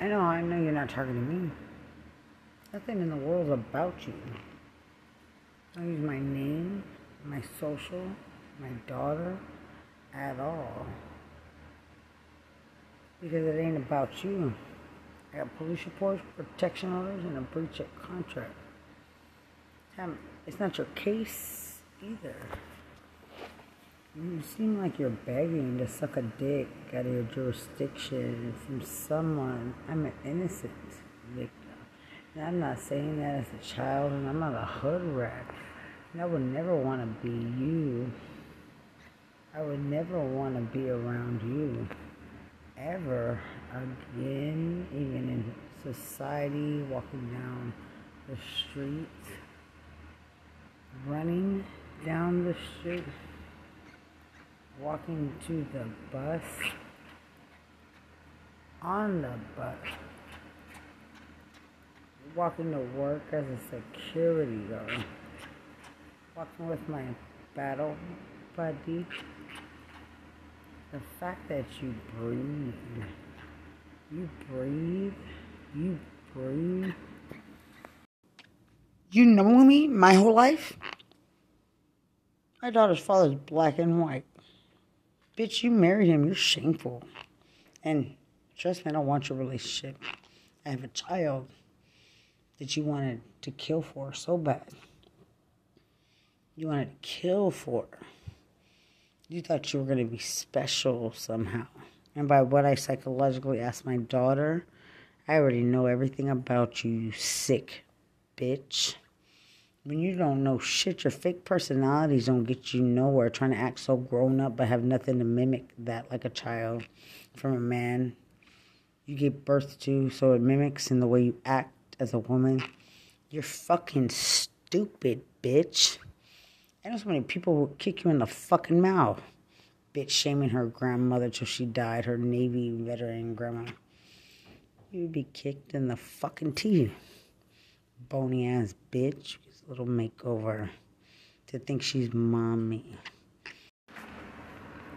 I know, I know you're not targeting me. Nothing in the world's about you. Don't use my name, my social, my daughter at all. Because it ain't about you. I got police reports, protection orders, and a breach of contract. Um, it's not your case either. You seem like you're begging to suck a dick out of your jurisdiction from someone. I'm an innocent victim. And I'm not saying that as a child, and I'm not a hood rat. And I would never want to be you. I would never want to be around you ever again, even in society, walking down the street, running down the street walking to the bus, on the bus, walking to work as a security guard, walking with my battle buddy. The fact that you breathe, you breathe, you breathe. You know me my whole life? My daughter's father's black and white. Bitch, you married him. You're shameful. And trust me, I don't want your relationship. I have a child that you wanted to kill for so bad. You wanted to kill for. You thought you were going to be special somehow. And by what I psychologically asked my daughter, I already know everything about you, you sick bitch when you don't know shit, your fake personalities don't get you nowhere. Trying to act so grown up but have nothing to mimic that like a child from a man you give birth to, so it mimics in the way you act as a woman. You're fucking stupid, bitch. I know so many people will kick you in the fucking mouth. Bitch shaming her grandmother till she died, her Navy veteran grandma. You'd be kicked in the fucking teeth. Bony ass bitch little makeover to think she's mommy.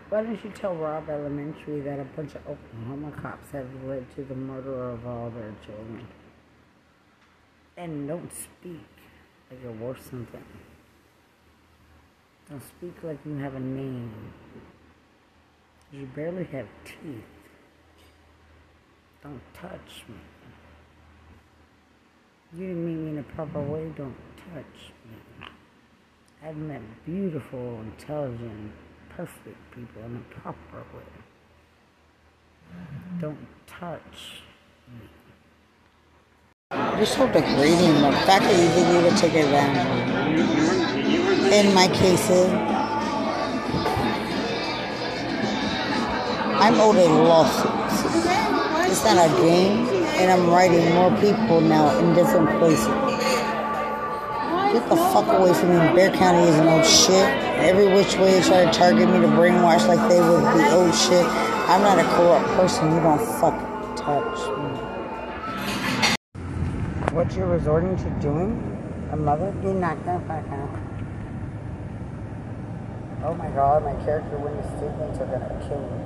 Why don't you tell Robb Elementary that a bunch of Oklahoma cops have led to the murder of all their children? And don't speak like you're worth something. Don't speak like you have a name. You barely have teeth. Don't touch me. You didn't meet me in a proper way, don't touch me. I've met beautiful, intelligent, perfect people in a proper way. Don't touch me. You're so degrading. The fact that you you would take advantage of In my cases, I'm owed a lawsuit. It's not a game, and I'm writing more people now in different places. Get the fuck away from me. Bexar County is an old shit. Every which way they try to target me to brainwash like they would be old shit. I'm not a corrupt person. You don't fuck touch me. What you're resorting to doing? A mother? You're not gonna fuck out. Oh my god, my character witness statements are gonna kill me.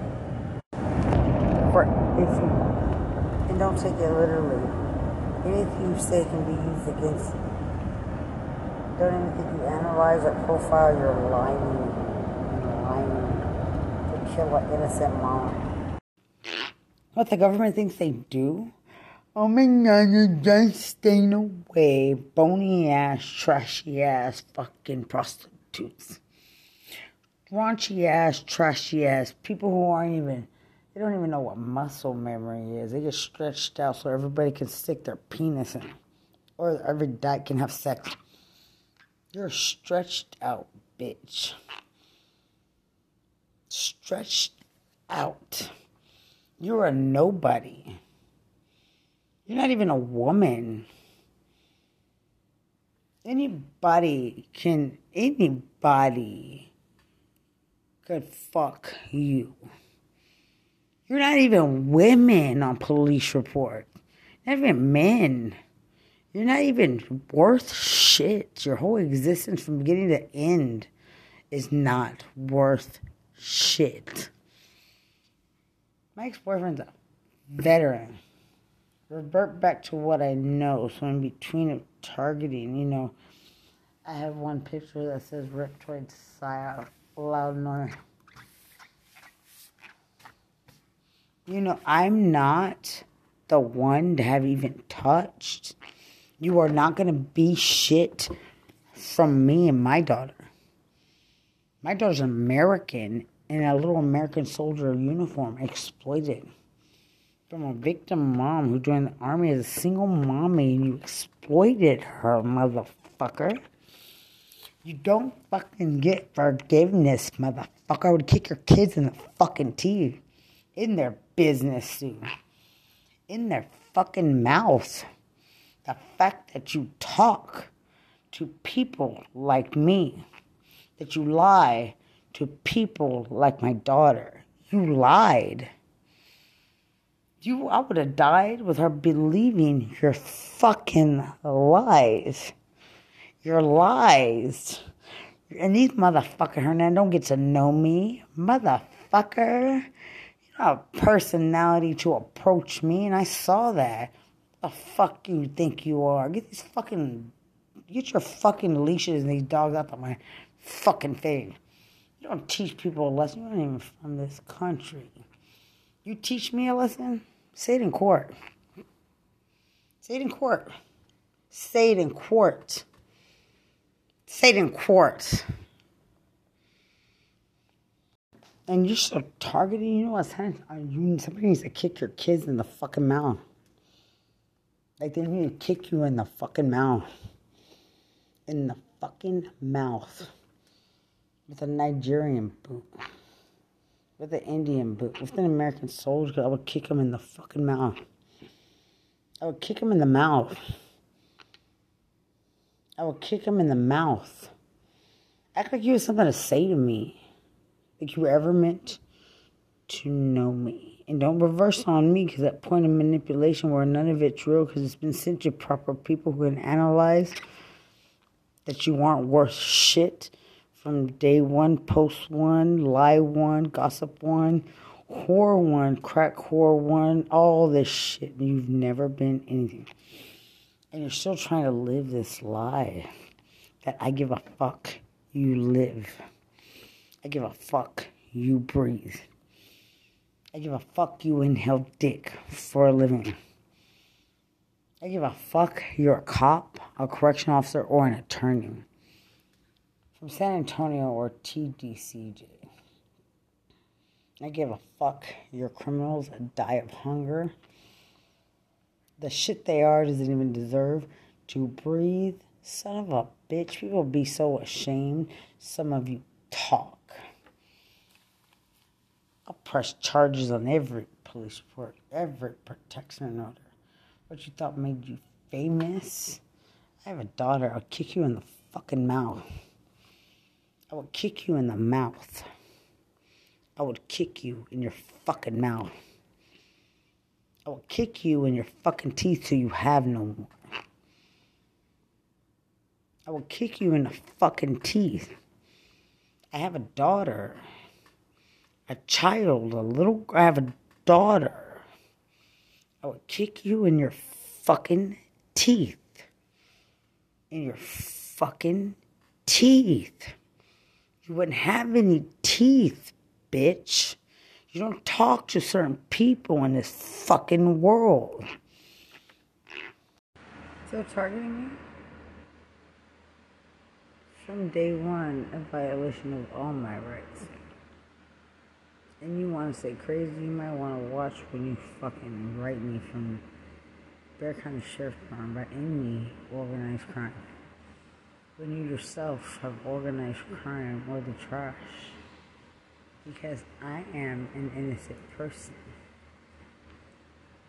For if you and don't take it literally. Anything you say can be used against you don't even think you analyze or profile your lying lying to kill an innocent mom. What the government thinks they do? Oh my god, you're just staying away. Bony ass, trashy ass fucking prostitutes. Raunchy ass, trashy ass. People who aren't even, they don't even know what muscle memory is. They get stretched out so everybody can stick their penis in. Or every dyke can have sex. You're stretched out, bitch. Stretched out. You're a nobody. You're not even a woman. Anybody can, anybody could fuck you. You're not even women on police report. Not even men. You're not even worth shit. Your whole existence from beginning to end is not worth shit. My ex boyfriend's a veteran. revert back to what I know. So in between of targeting, you know, I have one picture that says Reptoid Psyop Loud Noise. You know, I'm not the one to have even touched. You are not going to be shit from me and my daughter. My daughter's American in a little American soldier uniform, exploited from a victim mom who joined the army as a single mommy and you exploited her, motherfucker. You don't fucking get forgiveness, motherfucker. I would kick your kids in the fucking teeth. In their business, suit. In their fucking mouths. The fact that you talk to people like me, that you lie to people like my daughter. You lied. You, I would have died with her believing your fucking lies. Your lies. And these motherfucker Hernan don't get to know me. Motherfucker. You know a personality to approach me, and I saw that. The fuck you think you are? Get these fucking get your fucking leashes and these dogs out of my fucking face. You don't teach people a lesson. You're not even from this country. You teach me a lesson? Say it in court. Say it in court. Say it in court. Say it in court. And you're so targeted, you know happening? Uh, you, somebody needs to kick your kids in the fucking mouth. Like they need to kick you in the fucking mouth. In the fucking mouth with a Nigerian boot, with an Indian boot, with an American soldier, I would kick him in the fucking mouth. I would kick him in the mouth. I would kick him in the mouth. Act like you had something to say to me. Like you ever meant to know me. And don't reverse on me because that point of manipulation where none of it's real because it's been sent to proper people who can analyze that you aren't worth shit from day one, post one, lie one, gossip one, whore one, crack whore one, all this shit. You've never been anything. And you're still trying to live this lie that I give a fuck you live. I give a fuck you breathe. I give a fuck you inhale dick for a living. I give a fuck you're a cop, a correction officer, or an attorney from San Antonio or TDCJ. I give a fuck. Your criminals die of hunger. The shit they are doesn't even deserve to breathe. Son of a bitch. People be so ashamed. Some of you talk. I'll press charges on every police report, every protection order. What you thought made you famous? I have a daughter. I'll kick you in the fucking mouth. I will kick you in the mouth. I would kick you in your fucking mouth. I will kick you in your fucking teeth till you have no more. I will kick you in the fucking teeth. I have a daughter, a child, a little. I have a daughter. I would kick you in your fucking teeth. In your fucking teeth. You wouldn't have any teeth, bitch. You don't talk to certain people in this fucking world. Still targeting me? From day one, a violation of all my rights. And you want to say crazy, you might want to watch when you fucking write me from Bexar County Sheriff's Department by any organized crime when you yourself have organized crime or the trash. Because I am an innocent person.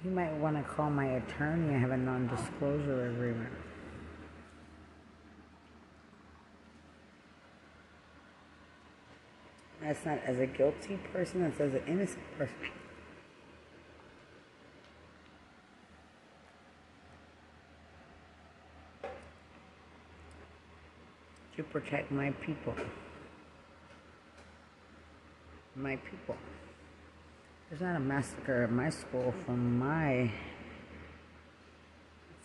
You might want to call my attorney and have a non disclosure agreement. That's not as a guilty person, that's as an innocent person. to protect my people. My people. There's not a massacre at my school from my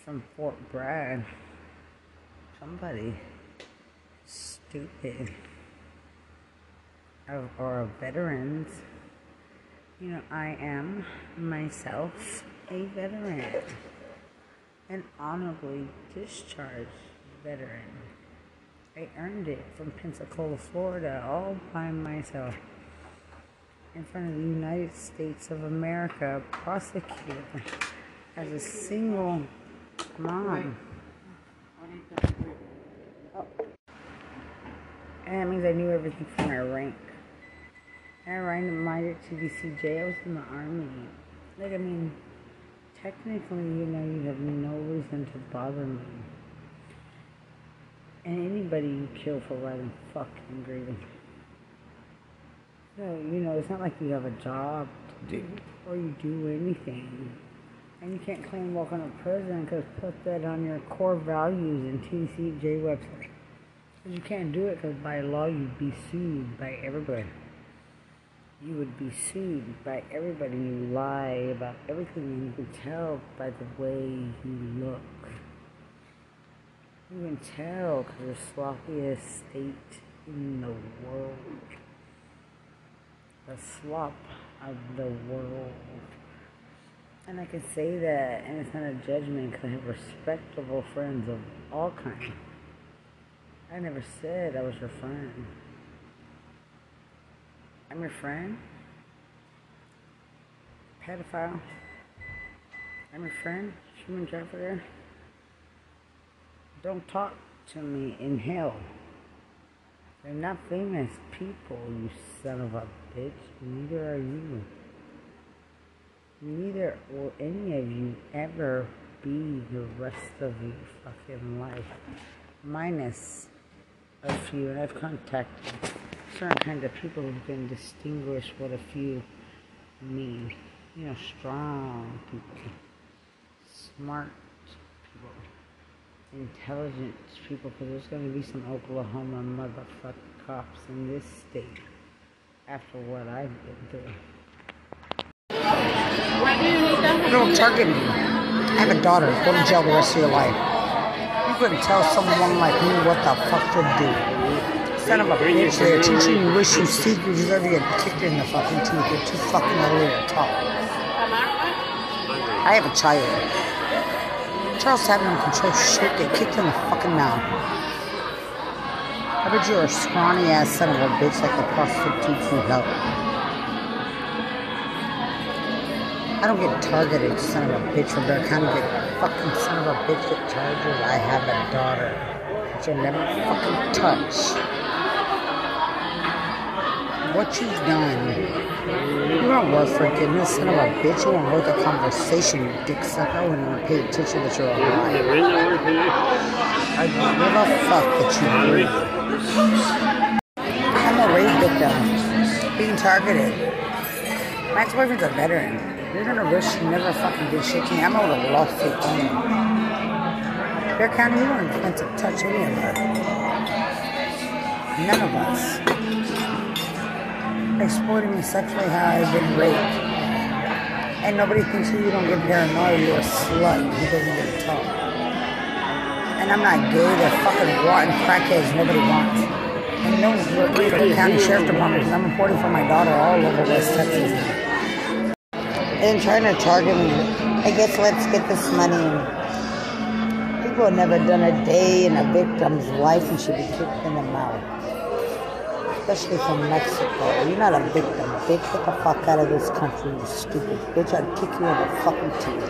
from Fort Bragg. Somebody stupid. Or, or veterans. You know, I am myself a veteran. An honorably discharged veteran. I earned it from Pensacola, Florida, all by myself. In front of the United States of America, prosecuted as a single mom. Oh. And that means I knew everything from my rank. And I ran my to DCJ. I was in the army. Like, I mean, technically, you know, you have no reason to bother me. And anybody you kill for writing fucking grieving. So, you know, it's not like you have a job to do or you do anything. And you can't claim welcome to prison because put that on your core values in TCJ website. Because you can't do it because by law you'd be sued by everybody. You would be sued by everybody. You lie about everything and you can tell by the way you look. You can tell because the sloppiest state in the world. The slop of the world. And I can say that, and it's not a judgment because I have respectable friends of all kinds. I never said I was your friend. I'm your friend. Pedophile. I'm your friend. Human trafficker. Don't talk to me in hell. They're not famous people, you son of a bitch. Neither are you. Neither will any of you ever be the rest of your fucking life. Minus a few, and I've contacted certain kinds of people who can distinguish what a few mean. You know, strong people, smart people intelligent people because there's going to be some Oklahoma motherfucking cops in this state after what I've been through. Don't target me. I have a daughter. Go to jail the rest of your life. You couldn't tell someone like me what the fuck to do. Son of a bitch, they're teaching you wish you seek, you deserve to get kicked in the fucking teeth. You're too fucking ugly to talk. I have a child. Charles having control shit, get kicked in the fucking mouth. I bet you're a scrawny ass son of a bitch like the prostitutes you help. I don't get targeted, son of a bitch, from Bexar County. Get fucking son of a bitch get charges. I have a daughter that you'll never fucking touch. What you've done you don't work forgiveness, son of a bitch. You won't worth a conversation, you dick sucker. I wouldn't even pay attention that you're alive. I give a fuck that you I'm a rape victim. Being targeted. My ex-boyfriend's a veteran. You're gonna risk you never fucking did shit to me. I'm out of lawsuit only. Bexar County, you weren't meant to touch any of us. None of us exploiting me sexually how I've been raped. And nobody thinks you don't get paranoid, you're a slut who doesn't get to talk. And I'm not gay, they're fucking rotten crackheads nobody wants. And no the County Sheriff Department because I'm reporting for my daughter all over West Texas. And trying to target me. I guess let's get this money. People have never done a day in a victim's life and should be kicked in the mouth especially from Mexico. You're not a victim, bitch. Get the fuck out of this country, you stupid bitch. I'd kick you in the fucking teeth.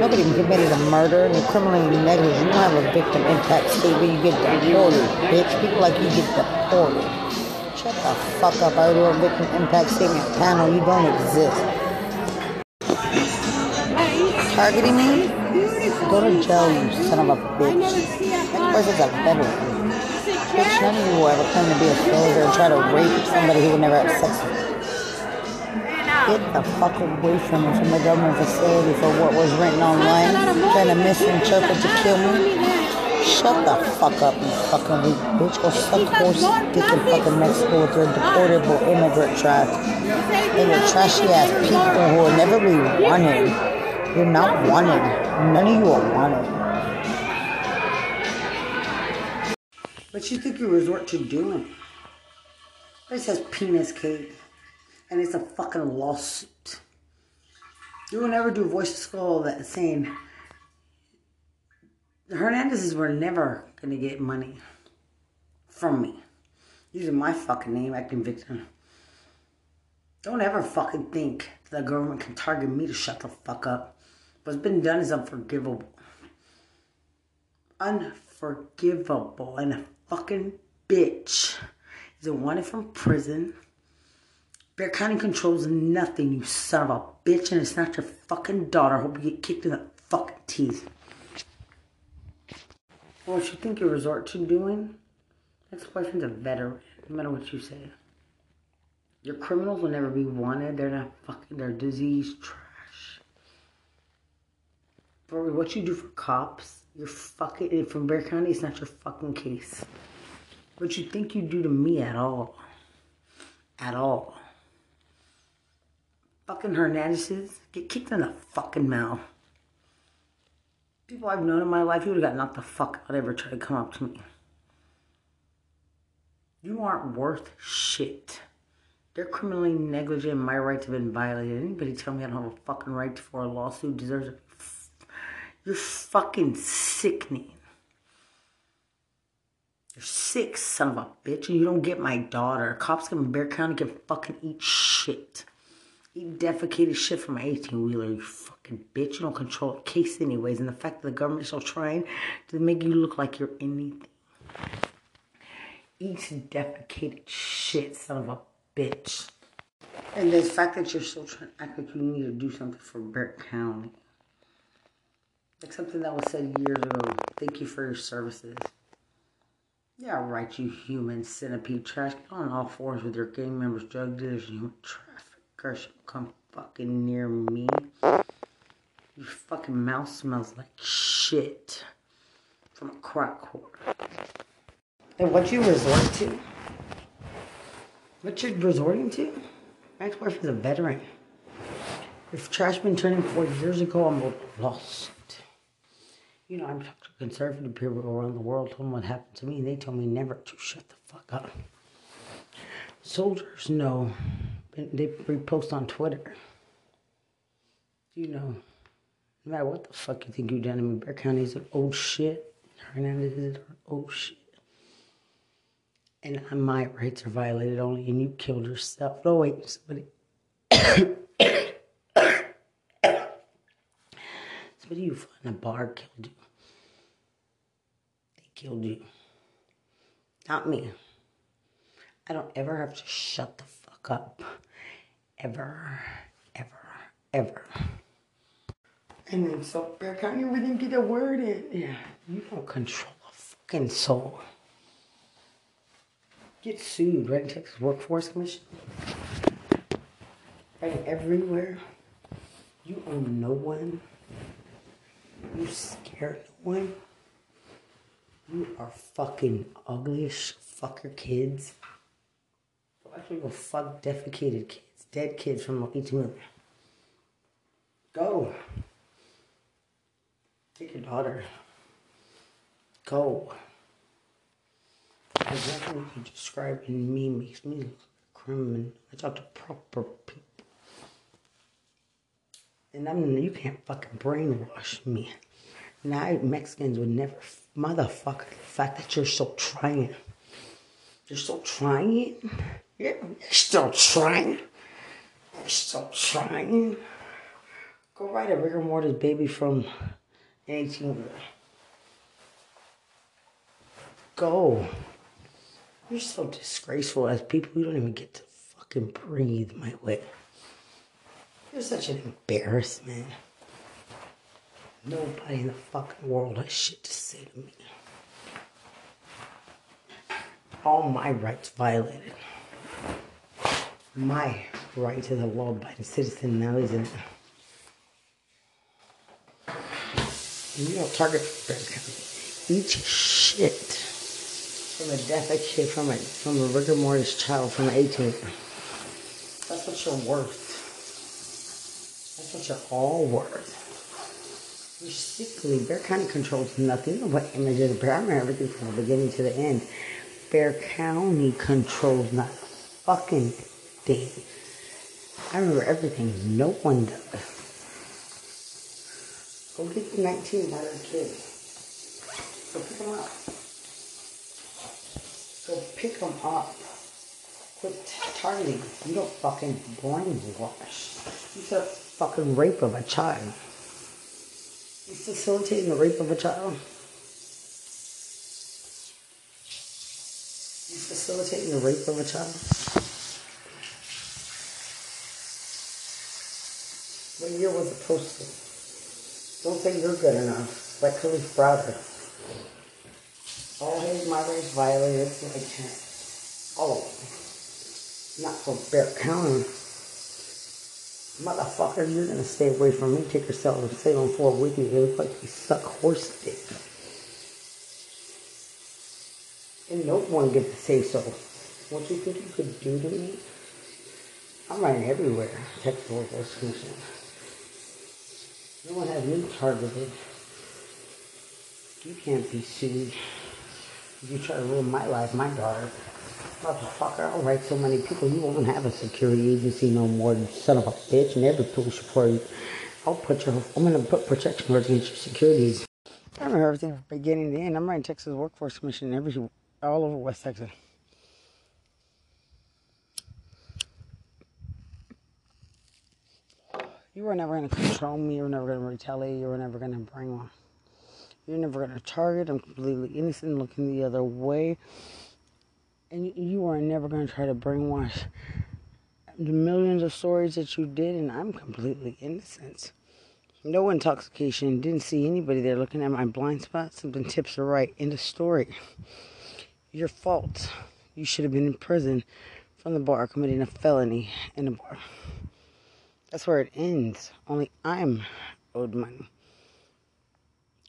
Nobody committed a murder and you're criminally negligent. You don't have a victim impact statement. You get deported, bitch. People like you get deported. Shut the fuck up. I do a victim impact statement panel. You don't exist. Targeting me? Go to jail, you son of a bitch. That person's a veteran. Bitch, none of you will ever claim to be a soldier and try to rape somebody who would never have sex with. Get the fuck away from me, from the government facility for what was written online, trying to misinterpret to kill me. Shut the fuck up, you fucking weak bitch. Go suck horse dick in fucking Mexico with your deportable immigrant trash. And your trashy ass people who will never be wanted. You're not wanted. None of you are wanted. What you think you resort to doing? It says penis cake. And it's a fucking lawsuit. You will never do voice of skull that saying the Hernandezes were never gonna get money from me. Using my fucking name, acting victim. Don't ever fucking think the government can target me to shut the fuck up. What's been done is unforgivable. Unforgivable. And a fucking bitch is wanted from prison. Bexar County controls nothing, you son of a bitch, and it's not your fucking daughter. Hope you get kicked in the fucking teeth. What you think you resort to doing? Ex-boyfriend's a veteran, no matter what you say. Your criminals will never be wanted. They're not fucking, they're disease trash. For what you do for cops, you're fucking, from Bexar County, it's not your fucking case. What you think you do to me at all. At all. Fucking Hernandezes, get kicked in the fucking mouth. People I've known in my life, you would have got knocked the fuck out ever try to come up to me. You aren't worth shit. They're criminally negligent. My rights have been violated. Anybody tell me I don't have a fucking right for a lawsuit deserves it. You're fucking sickening. You're sick, son of a bitch, and you don't get my daughter. Cops come in Bexar County can fucking eat shit. Eat defecated shit from my 18 wheeler, you fucking bitch. You don't control a case, anyways. And the fact that the government is still trying to make you look like you're anything. Eat defecated shit, son of a bitch. And the fact that you're still trying to act like you need to do something for Bexar County. Like something that was said years ago. Thank you for your services. Yeah, right, you human centipede trash. Get on all fours with your gang members, drug dealers, and human traffickers. Come fucking near me. Your fucking mouth smells like shit from a crack whore. And what you resort to? What you're resorting to? My ex-boyfriend's a veteran. If trash been turning four years ago, I'm lost. You know, I'm talking to conservative people around the world, told them what happened to me, and they told me never to shut the fuck up. Soldiers know. They repost on Twitter. You know, no matter what the fuck you think you done, I mean, Bexar County is an old shit. Hernandez is an old shit and my rights are violated only, and you killed yourself. No, wait, somebody. somebody you find a bar killed you. They killed you. Not me. I don't ever have to shut the fuck up. Ever, ever, ever. And then so County, we didn't get a word in. Yeah, you don't control a fucking soul get sued, right? Texas Workforce Commission. Right everywhere. You own no one. You scare no one. You are fucking uglyish. Fuck your kids. Actually, go fuck defecated kids, dead kids from 18 million. Go. Take your daughter. Go. Exactly you described in me makes me look like a criminal. I talk to proper people. And I mean, you can't fucking brainwash me. Now, Mexicans would never, motherfucker, the fact that you're so trying. You're still trying? Yeah, you're still trying. You're still trying. Go write a rigor mortis baby from 18. Go. You're so disgraceful as people. You don't even get to fucking breathe my way. You're such an embarrassment. Nobody in the fucking world has shit to say to me. All my rights violated. My right to the law abiding citizen now isn't. And you don't target Eat shit from a death a kid from a from a rigor mortis child from 18. That's what you're worth. That's what you're all worth. You're sickly. Bexar County controls nothing. Know what images of remember everything from the beginning to the end. Bexar County controls not fucking thing. I remember everything. No one does. Go get the 19 dollar kids. Go pick them up. Go pick them up. Quit targeting. You don't fucking brainwash. You said fucking rape of a child. You facilitating the rape of a child. You facilitating the rape of a child. What year was it posted? Don't think you're good enough. Like Kalief Browder. All his rights violated like all of oh, them. Not for Bexar County. Motherfucker, you're gonna stay away from me. Take yourself and stay on four with me. It looks like you suck horse dick. And no one gets to say so. What do you think you could do to me? I'm running everywhere. Texas Workforce Commission. No one has me targeted. You can't be sued. You try to ruin my life, my daughter. Motherfucker, I'll write so many people, you won't have a security agency no more, you son of a bitch, and every push for you. I'll put your, I'm gonna put protection orders against your securities. I remember everything from beginning to end. I'm writing Texas Workforce Commission every, all over West Texas. You were never going to control me. You were never going to retaliate. You were never going to bring one. You're never going to target. I'm completely innocent, looking the other way. And you are never going to try to brainwash the millions of stories that you did, and I'm completely innocent. No intoxication. Didn't see anybody there looking at my blind spot. Something tips are right. in the story. Your fault. You should have been in prison from the bar committing a felony in the bar. That's where it ends. Only I'm owed money.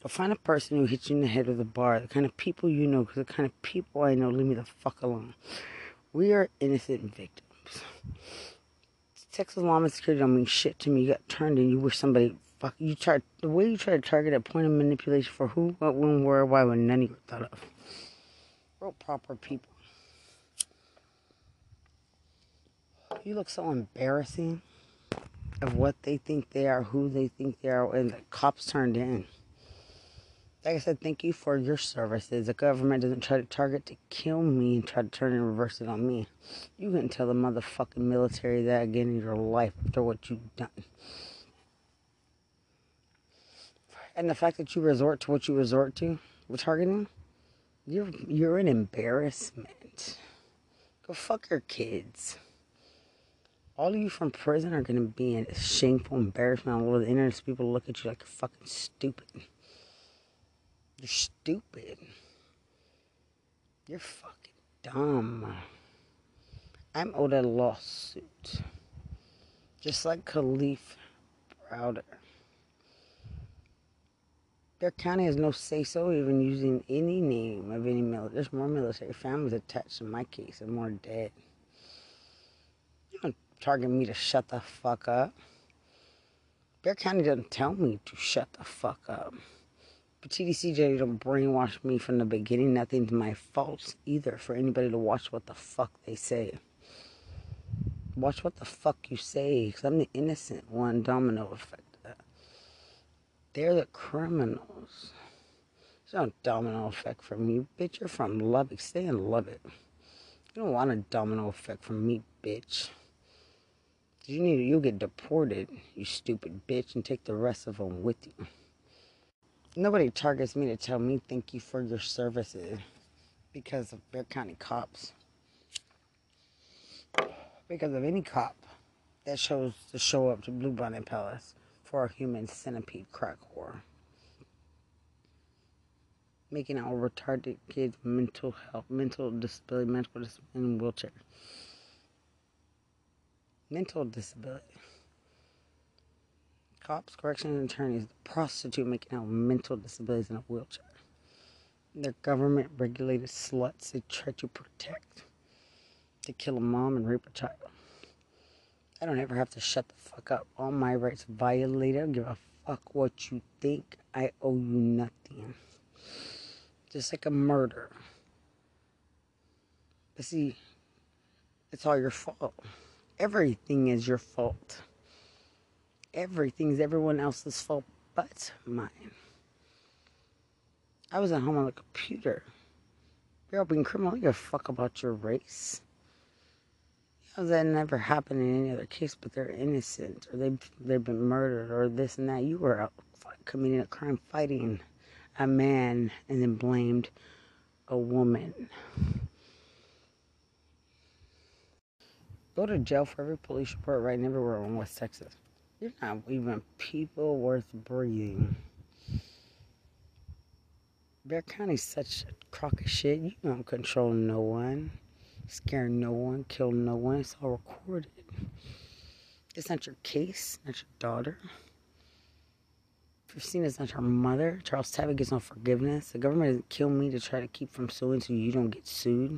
Go find a person who hits you in the head with a bar, the kind of people you know, because the kind of people I know, leave me the fuck alone. We are innocent victims. Texas law and security don't mean shit to me. You got turned and you wish somebody fuck you tried the way you try to target a point of manipulation for who, what, when, where, why, when none of you thought of. Real proper people. You look so embarrassing of what they think they are, who they think they are, and the cops turned in. Like I said, thank you for your services. The government doesn't try to target to kill me and try to turn and reverse it on me. You can tell the motherfucking military that again in your life after what you've done. And the fact that you resort to what you resort to with targeting, you're you're an embarrassment. Go fuck your kids all of you from prison are to be in shameful embarrassment all over the internet. People look at you like you're fucking stupid. You're stupid. You're fucking dumb. I'm owed a lawsuit. Just like Kalief Browder. Their county has no say so even using any name of any military. There's more military families attached to my case and more dead. You don't target me to shut the fuck up. Bexar County doesn't tell me to shut the fuck up. But TDCJ don't brainwash me from the beginning. Nothing's my fault either for anybody to watch what the fuck they say. Watch what the fuck you say, because I'm the innocent one, domino effect. They're the criminals. There's no domino effect from you, bitch. You're from Lubbock. Stay in Lubbock. You don't want a domino effect from me, bitch. You need you'll get deported, you stupid bitch, and take the rest of them with you. Nobody targets me to tell me thank you for your services because of Bexar County cops. Because of any cop that chose to show up to Blue Bluebonnet Palace for a human centipede crack war. Making our retarded kids mental health, mental disability, mental disability in wheelchairs mental disability. Cops, correctional attorneys, the prostitute making out mental disabilities in a wheelchair. They're government regulated sluts they try to protect. To kill a mom and rape a child. I don't ever have to shut the fuck up. All my rights violated. I don't give a fuck what you think. I owe you nothing. Just like a murder. But see, it's all your fault. Everything is your fault. Everything's everyone else's fault but mine. I was at home on the computer. You're being criminal. You give a fuck about your race. You know, that never happened in any other case, but they're innocent or they've, they've been murdered or this and that. You were out committing a crime fighting a man and then blamed a woman. Go to jail for every police report right everywhere in West Texas. You're not even people worth breathing. Bexar County's such a crock of shit. You don't control no one, scare no one, kill no one. It's all recorded. It's not your case, not your daughter. Christina's not her mother. Charles Tabby gets no forgiveness. The government doesn't kill me to try to keep from suing so you don't get sued.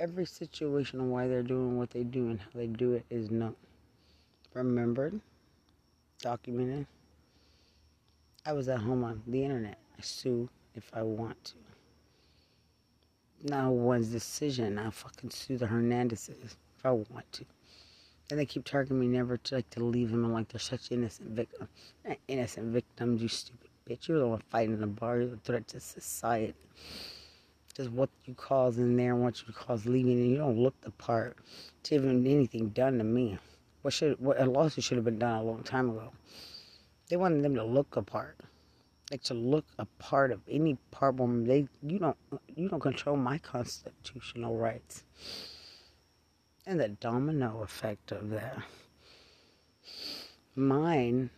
Every situation on why they're doing what they do and how they do it is known. Remembered, documented. I was at home on the internet. I sue if I want to. Now one's decision. I fucking sue the Hernandezes if I want to. And they keep targeting me never to like to leave them like they're such innocent victims. Innocent victims, you stupid bitch. You're the one fighting in the bar. You're the threat to society. Just what you cause in there and what you cause leaving, and you don't look the part to even anything done to me. What should what a lawsuit should have been done a long time ago. They wanted them to look apart, like to look a part of any part. They you don't you don't control my constitutional rights and the domino effect of that. Mine,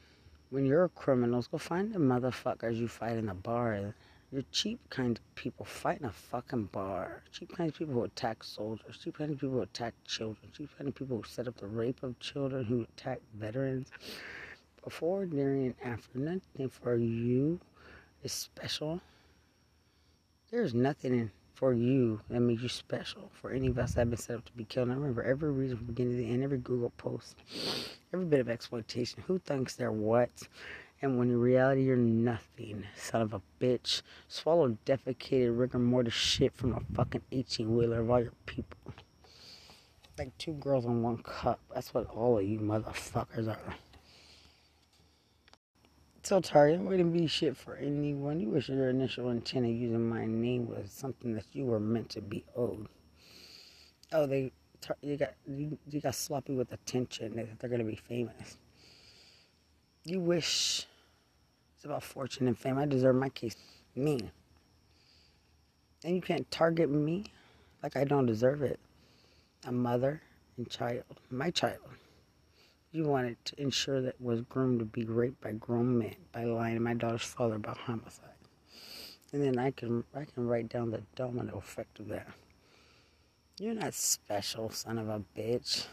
when you're criminals, go find the motherfuckers you fight in the bar. You're cheap kind of people fight in a fucking bar. Cheap kind of people who attack soldiers. Cheap kind of people who attack children. Cheap kind of people who set up the rape of children, who attack veterans. Before, during, and after, nothing for you is special. There's nothing for you that makes you special. For any of us that have been set up to be killed. I remember every reason from beginning to the end, every Google post, every bit of exploitation. Who thinks they're what? And when in reality, you're nothing, son of a bitch. Swallow defecated rigor mortis shit from a fucking 18 wheeler of all your people. Like two girls in one cup. That's what all of you motherfuckers are. So. I'm gonna be shit for anyone. You wish your initial intent of using my name was something that you were meant to be owed. Oh, they you got you, you got sloppy with attention. They're gonna be famous. You wish it's about fortune and fame. I deserve my case. Me. And you can't target me like I don't deserve it. A mother and child. My child. You wanted to ensure that was groomed to be raped by grown men by lying to my daughter's father about homicide. And then I can I can write down the domino effect of that. You're not special, son of a bitch.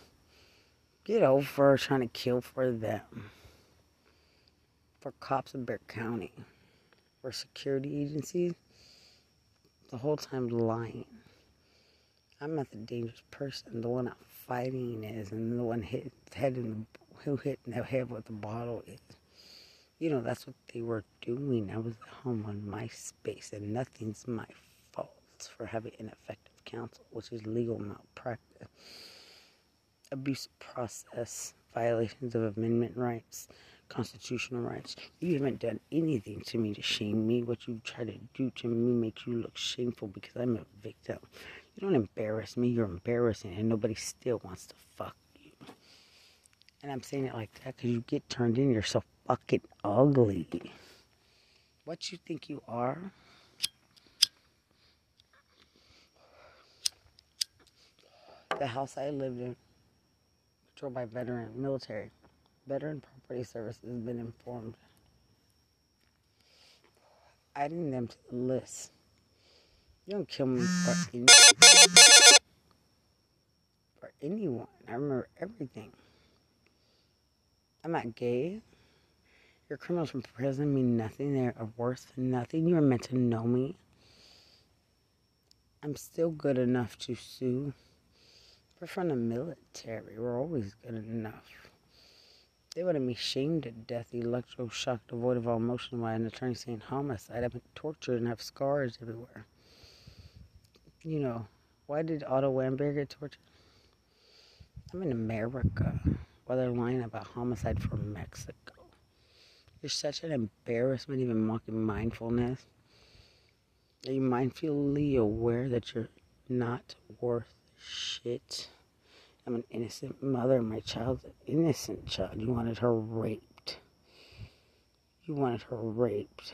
Get over trying to kill for them. For cops in Bexar County. For security agencies. The whole time lying. I'm not the dangerous person. The one I'm fighting is, and the one hit head in the who hit in the head with the bottle is. You know, that's what they were doing. I was at home on MySpace, and nothing's my fault for having ineffective counsel, which is legal malpractice, abusive process, violations of amendment rights, constitutional rights. You haven't done anything to me to shame me. What you try to do to me makes you look shameful because I'm a victim. You don't embarrass me, you're embarrassing, and nobody still wants to fuck you. And I'm saying it like that because you get turned in, you're so fucking ugly. What you think you are? The house I lived in, controlled by veteran military, veteran property services has been informed. Adding them to the list you don't kill me for anyone. For anyone. I remember everything. I'm not gay. Your criminals from prison mean nothing. They're worth nothing. You are meant to know me. I'm still good enough to sue. We're from the military. We're always good enough. They would have me shamed to death, electroshock devoid of all emotion by an attorney saying homicide. I've been tortured and have scars everywhere. You know, why did Otto Warmbier get tortured? I'm in America. While they're lying about homicide from Mexico. You're such an embarrassment, even mocking mindfulness. Are you mindfully aware that you're not worth shit? I'm an innocent mother. My child's an innocent child. You wanted her raped. You wanted her raped.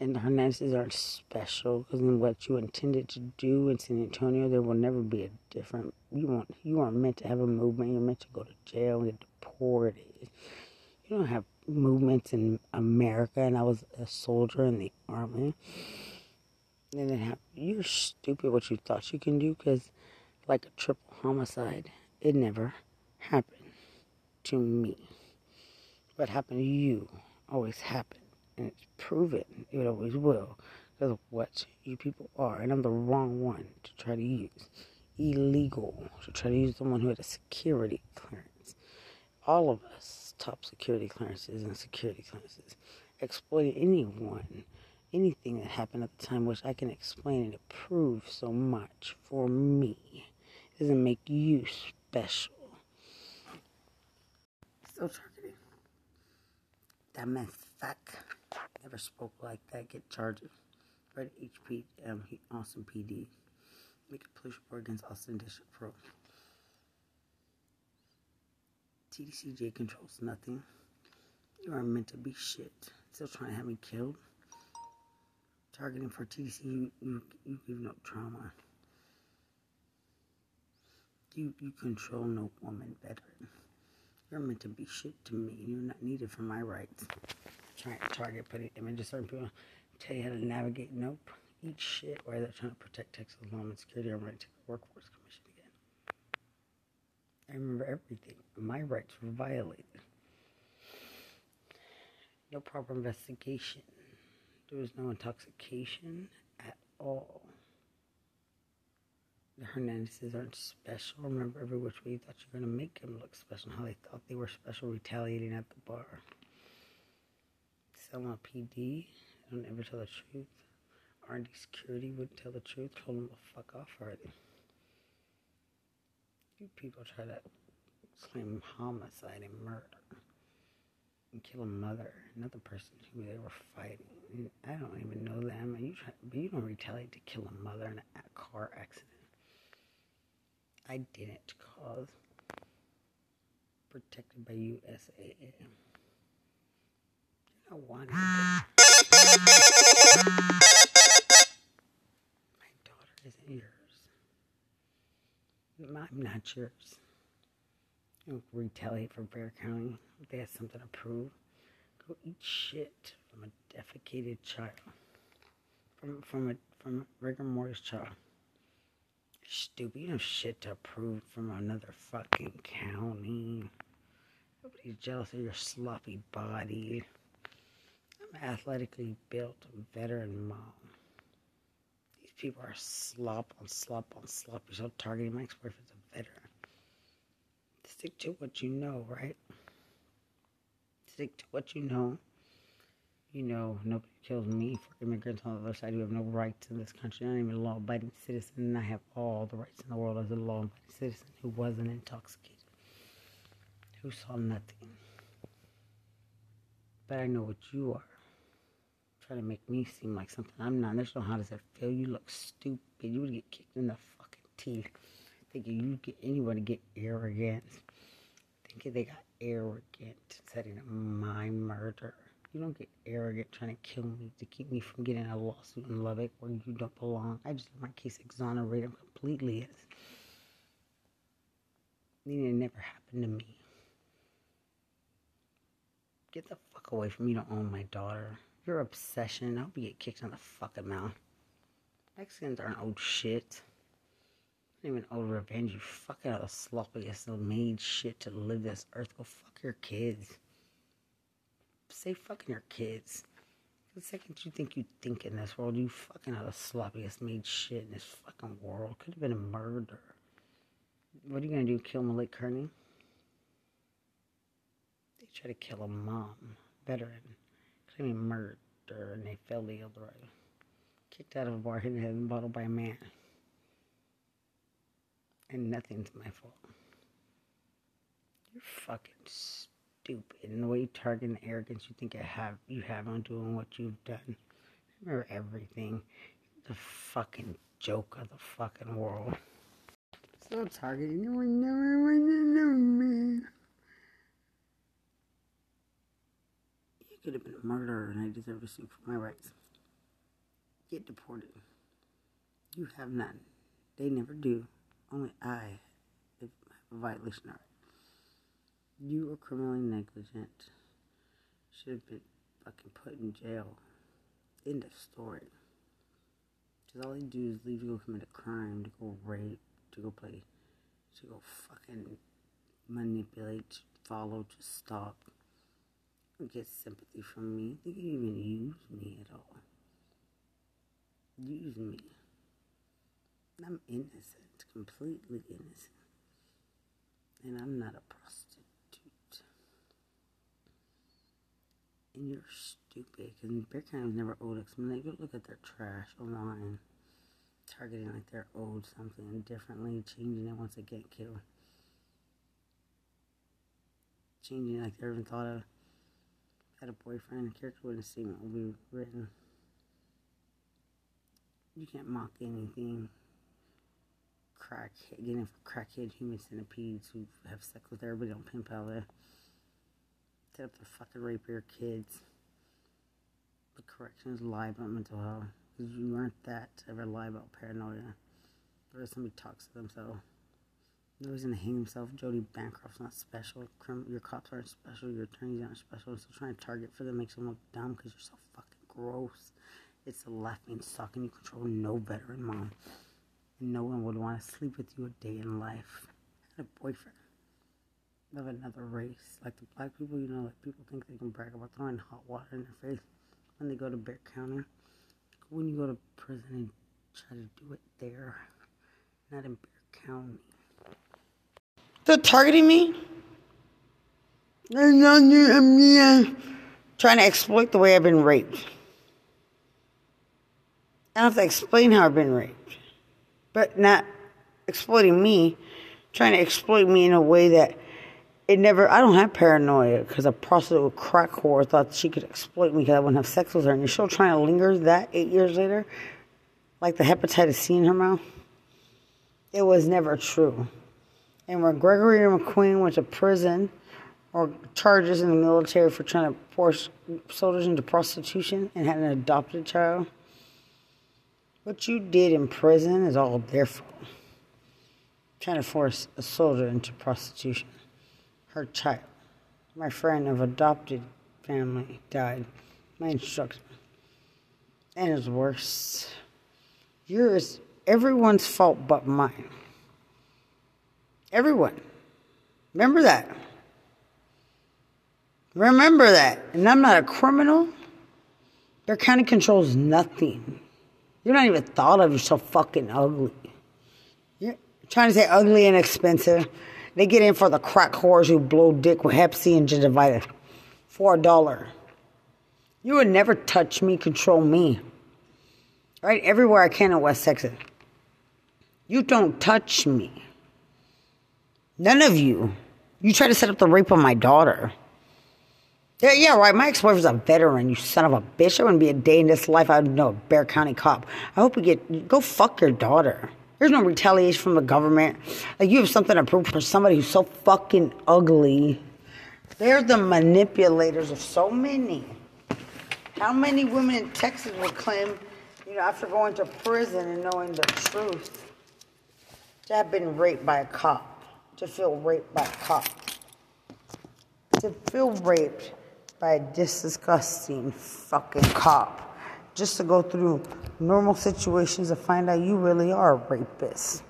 And her Hernandez's aren't special because in what you intended to do in San Antonio, there will never be a different. You want. You aren't meant to have a movement. You're meant to go to jail and get deported. You don't have movements in America. And I was a soldier in the army. And then have, you're stupid what you thought you can do because like a triple homicide. It never happened to me. What happened to you always happened. And it's proven it always will because of what you people are. And I'm the wrong one to try to use. Illegal to try to use someone who had a security clearance. All of us, top security clearances and security clearances, exploited anyone anything that happened at the time, which I can explain and it proves so much for me doesn't make you special. Still targeting. That man fuck. Never spoke like that. Get charged. Red HP, um, Austin PD. Make a police report against Austin District Pro. TDCJ controls nothing. You are meant to be shit. Still trying to have me killed. Targeting for TDC, you, you, you give no trauma. You, you control no woman better. You're meant to be shit to me. You're not needed for my rights. To target putting images certain people tell you how to navigate. Nope. Eat shit while they're trying to protect Texas law and security. I'm ready to take the workforce commission again. I remember everything. My rights were violated. No proper investigation. There was no intoxication at all. The Hernandezes aren't special. Remember every which way you thought you were going to make them look special. How they thought they were special retaliating at the bar. Selma PD don't ever tell the truth. R&D security wouldn't tell the truth. Told them to fuck off already. You people try to claim homicide and murder and kill a mother, another person who they were fighting. I don't even know them. You try, but you don't retaliate to kill a mother in a car accident. I didn't cause. Protected by USAA. I wanted My daughter isn't yours. I'm not yours. Don't retaliate for Bexar County. If they have something to prove, go eat shit from a defecated child. From from a from a rigor mortis child stupid. You know shit to prove from another fucking county. Nobody's jealous of your sloppy body. I'm athletically built, veteran mom. These people are slop on slop on slop. You're so targeting my ex-boyfriend's a veteran. Stick to what you know, right? Stick to what you know you know, nobody kills me for immigrants on the other side who have no rights in this country. I'm even a law abiding citizen, and I have all the rights in the world as a law abiding citizen who wasn't intoxicated, who saw nothing. But I know what you are. Trying to make me seem like something I'm not. There's no how does that feel? You look stupid. You would get kicked in the fucking teeth. Thinking you get anyone to get arrogant. Thinking they got arrogant setting up my murder. You don't get arrogant trying to kill me to keep me from getting a lawsuit in Lubbock where you don't belong. I just my case exonerated him completely. It never happened to me. Get the fuck away from me to own my daughter. Your obsession. I hope you get kicked in the fucking mouth. Mexicans aren't old shit. Not even old revenge. You fucking out the sloppiest made shit to live this earth. Go fuck your kids say fucking your kids. The second you think you think in this world, you fucking are the sloppiest made shit in this fucking world. Could have been a murder. What are you gonna do? Kill Malik Kearney? They tried to kill a mom, veteran, claiming murder, and they failed the Eldorado. Kicked out of a bar, hit in the head and bottled by a man. And nothing's my fault. You're fucking stupid. And the way you target and arrogance you think I have you have on doing what you've done. Remember everything. The fucking joke of the fucking world. Still targeting. No one to know me. You could have been a murderer and I deserve to sue for my rights. Get deported. You have none. They never do. Only I have a violation of. You were criminally negligent. Should have been fucking put in jail. End of story. Because all they do is leave you to go commit a crime, to go rape, to go play, to go fucking manipulate, follow, just stop. Get sympathy from me. They can even use me at all. Use me. I'm innocent, completely innocent. And I'm not a prostitute. And you're stupid because Bear was never old us. When they go look at their trash online, targeting like they're owed something differently, changing it once they get killed. Changing it like they even thought of had a boyfriend, a character wouldn't statement will be written. You can't mock anything. Crack getting crackhead human centipedes who have sex with everybody on pimp out there. Set up to fucking rape your kids. The corrections lie about mental health. Because you aren't that ever lie about paranoia. Or somebody talks to themselves. No reason to hang himself. Jody Bancroft's not special. Your cops aren't special. Your attorneys aren't special. So trying to target for them makes them look dumb because you're so fucking gross. It's a laughing stock and you control no veteran mom. And no one would want to sleep with you a day in life. I had a boyfriend of another race. Like the black people, you know, like people think they can brag about throwing hot water in their face when they go to Bexar County. When you go to prison and try to do it there, not in Bexar County. They're targeting me. They're not me. Trying to exploit the way I've been raped. I don't have to explain how I've been raped, but not exploiting me, trying to exploit me in a way that it never. I don't have paranoia because a prostitute with crack whore thought she could exploit me because I wouldn't have sex with her, and you're still trying to linger that eight years later, like the hepatitis C in her mouth. It was never true. And when Gregory McQueen went to prison or charges in the military for trying to force soldiers into prostitution and had an adopted child what you did in prison is all their fault. Trying to force a soldier into prostitution. Her child, my friend of adopted family, died. My instructor. And it's worse. Yours, everyone's fault but mine. Everyone. Remember that. Remember that. And I'm not a criminal. Their county controls nothing. You're not even thought of. You're so fucking ugly. You're trying to say ugly and expensive. They get in for the crack whores who blow dick with Hep C and gingivitis for a dollar. You would never touch me, control me. Right? Everywhere I can in West Texas. You don't touch me. None of you. You try to set up the rape of my daughter. Yeah, yeah, right. My ex-boyfriend's a veteran, you son of a bitch. I wouldn't be a day in this life. I'd know a Bexar County cop. I hope you get, go fuck your daughter. There's no retaliation from the government. Like, you have something to prove for somebody who's so fucking ugly. They're the manipulators of so many. How many women in Texas would claim, you know, after going to prison and knowing the truth, to have been raped by a cop, to feel raped by a cop, to feel raped by a disgusting fucking cop just to go through normal situations to find out you really are a rapist.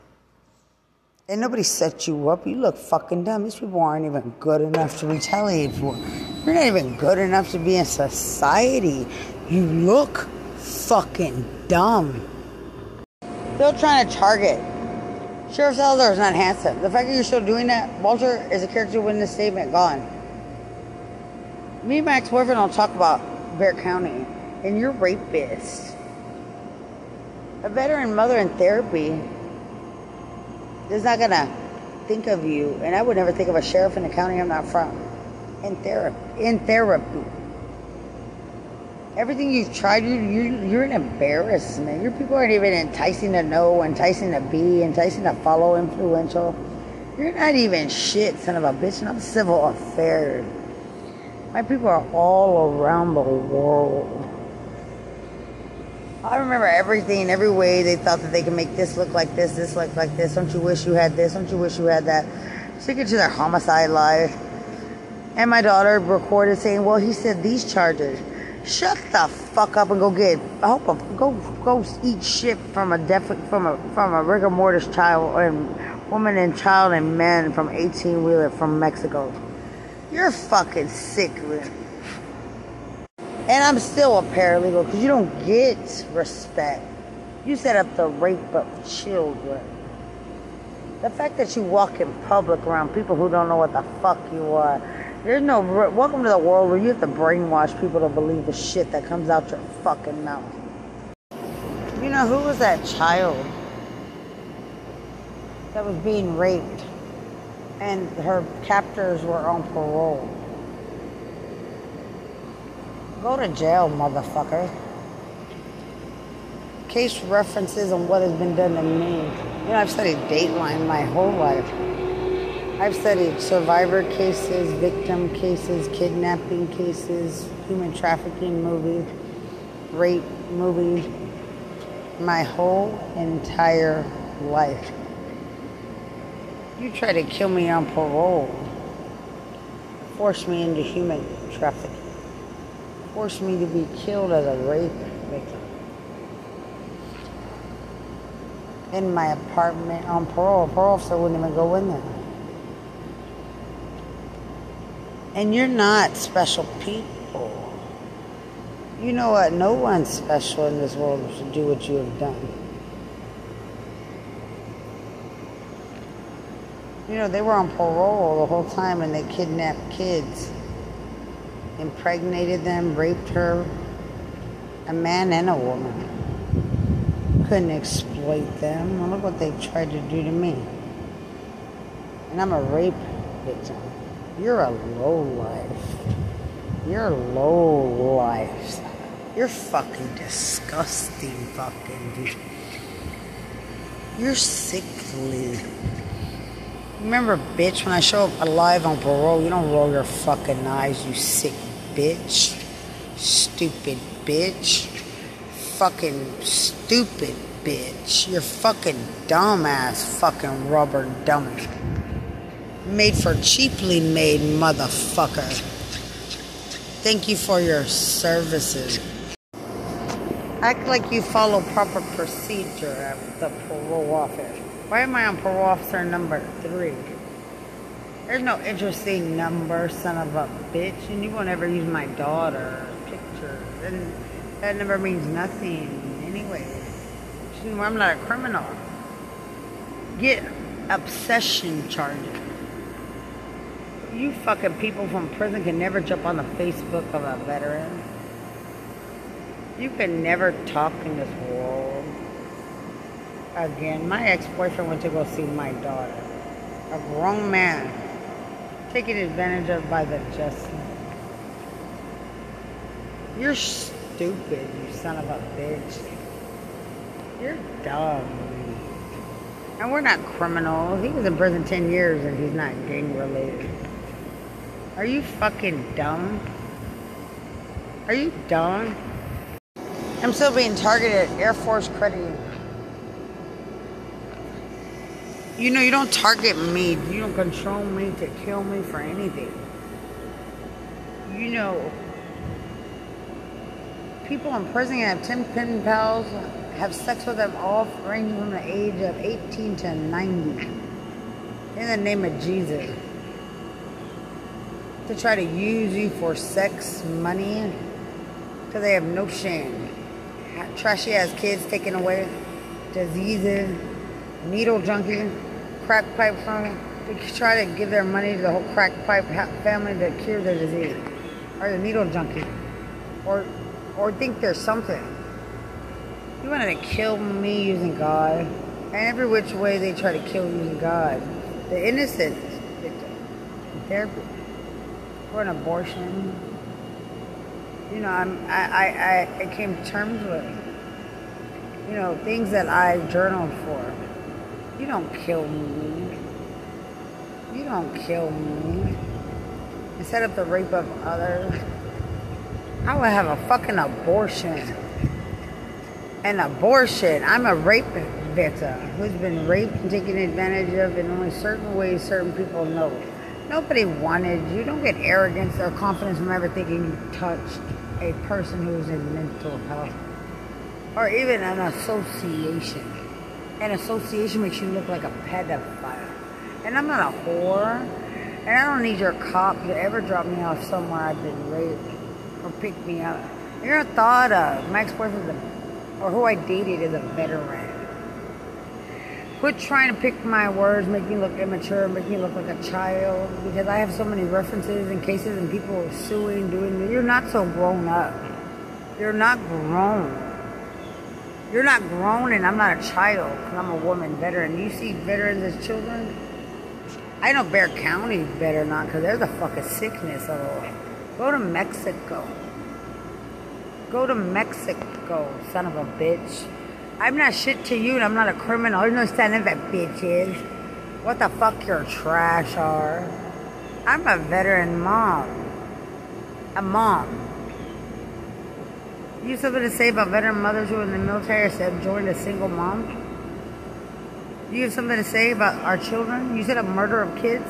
And nobody set you up. You look fucking dumb. These people aren't even good enough to retaliate for. You're not even good enough to be in society. You look fucking dumb. Still trying to target. Sheriff Salazar is not handsome. The fact that you're still doing that, Walter is a character witness statement gone. Me and my ex-boyfriend don't talk about Bexar County, and you're rapist. A veteran mother in therapy is not gonna think of you, and I would never think of a sheriff in the county I'm not from. In therapy, in therapy. Everything you've tried, you, you you're an embarrassment. Your people aren't even enticing to know, enticing to be, enticing to follow, influential. You're not even shit, son of a bitch, and I'm civil affairs. My people are all around the world. I remember everything, every way they thought that they could make this look like this, this look like this. Don't you wish you had this? Don't you wish you had that? Stick it to their homicide life. And my daughter recorded saying, "Well, he said these charges." Shut the fuck up and go get. I hope a, go go eat shit from a def, from a from a rigor mortis child and woman and child and man from 18 wheeler from Mexico. You're fucking sick, man. And I'm still a paralegal because you don't get respect. You set up the rape of children. The fact that you walk in public around people who don't know what the fuck you are. There's no welcome to the world where you have to brainwash people to believe the shit that comes out your fucking mouth. You know who was that child that was being raped and her captors were on parole? Go to jail, motherfucker. Case references on what has been done to me. You know, I've studied Dateline my whole life. I've studied survivor cases, victim cases, kidnapping cases, human trafficking movies, rape movies, my whole entire life. You try to kill me on parole, force me into human trafficking forced me to be killed as a rape victim. In my apartment on parole. Parole officer wouldn't even go in there. And you're not special people. You know what? No one's special in this world should do what you have done. You know, they were on parole the whole time and they kidnapped kids impregnated them, raped her, a man and a woman. Couldn't exploit them. Well, look what they tried to do to me. And I'm a rape victim. You're a low life. You're low life. You're fucking disgusting, fucking dude. You're sickly. Remember, bitch, when I show up alive on parole, you don't roll your fucking eyes, you sick bitch. Stupid bitch. Fucking stupid bitch. You're fucking dumbass fucking rubber dummy. Made for cheaply made motherfucker. Thank you for your services. Act like you follow proper procedure at the parole office. Why am I on parole officer number three? There's no interesting number, son of a bitch, and you won't ever use my daughter pictures, and that number means nothing anyway. I'm not a criminal. Get obsession charges. You fucking people from prison can never jump on the Facebook of a veteran. You can never talk in this world. Again, my ex-boyfriend went to go see my daughter. A grown man taken advantage of by the just. You're stupid, you son of a bitch. You're dumb. And we're not criminals. He was in prison 10 years and he's not gang related. Are you fucking dumb? Are you dumb? I'm still being targeted Air Force credit You know, you don't target me. You don't control me to kill me for anything. You know, people in prison have 10 pen pals, have sex with them all ranging from the age of 18 to 90. In the name of Jesus. To try to use you for sex, money, because they have no shame. Trashy ass kids taken away, diseases needle junkie, crack pipe from They try to give their money to the whole crack pipe family to cure their disease. or the needle junkie, or or think there's something. You wanted to kill me using God, and every which way they try to kill using God. The innocent victim therapy for an abortion. You know, I'm I I, I came to terms with. You know, things that I journaled for. You don't kill me. You don't kill me. Instead of the rape of others, I would have a fucking abortion. An abortion. I'm a rape victim who's been raped and taken advantage of in only certain ways certain people know. Nobody wanted you. Don't get arrogance or confidence from ever thinking you touched a person who's in mental health. Or even an association. An association makes you look like a pedophile. And I'm not a whore. And I don't need your cop to ever drop me off somewhere I've been raped or pick me up. You're a thought of. My ex-boyfriend or who I dated is a veteran. Quit trying to pick my words, make me look immature, make me look like a child. Because I have so many references and cases and people suing, doing. You're not so grown up. You're not grown. You're not grown, and I'm not a child because I'm a woman veteran. You see veterans as children? I know Bexar County better not because there's a fucking sickness. Of, go to Mexico. Go to Mexico, son of a bitch. I'm not shit to you and I'm not a criminal. No standing that bitches. What the fuck your trash are. I'm a veteran mom. A mom. You have something to say about veteran mothers who are in the military said joined a single mom? You have something to say about our children? You said a murder of kids?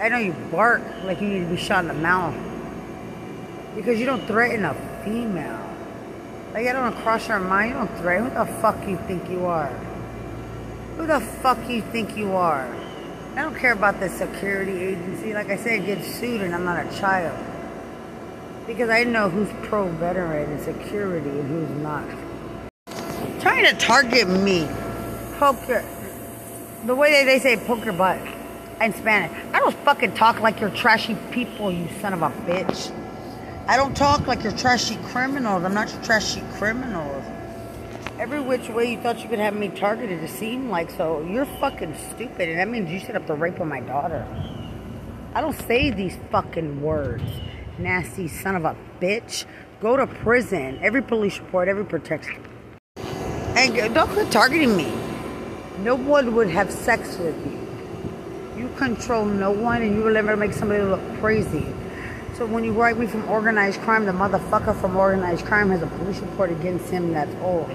I know you bark like you need to be shot in the mouth. Because you don't threaten a female. Like, I don't cross your mind. You don't threaten. Who the fuck you think you are? Who the fuck you think you are? I don't care about the security agency. Like I said, get sued and I'm not a child. Because I know who's pro-veteran and security and who's not. Trying to target me poke your, the way that they say poke your butt in Spanish. I don't fucking talk like you're trashy people, you son of a bitch. I don't talk like you're trashy criminals. I'm not your trashy criminals. Every which way you thought you could have me targeted, it seemed like so. You're fucking stupid, and that means you set up the rape of my daughter. I don't say these fucking words. Nasty son of a bitch. Go to prison. Every police report, every protection. And don't quit targeting me. No one would have sex with you. You control no one and you will never make somebody look crazy. So when you write me from organized crime, the motherfucker from organized crime has a police report against him that's old.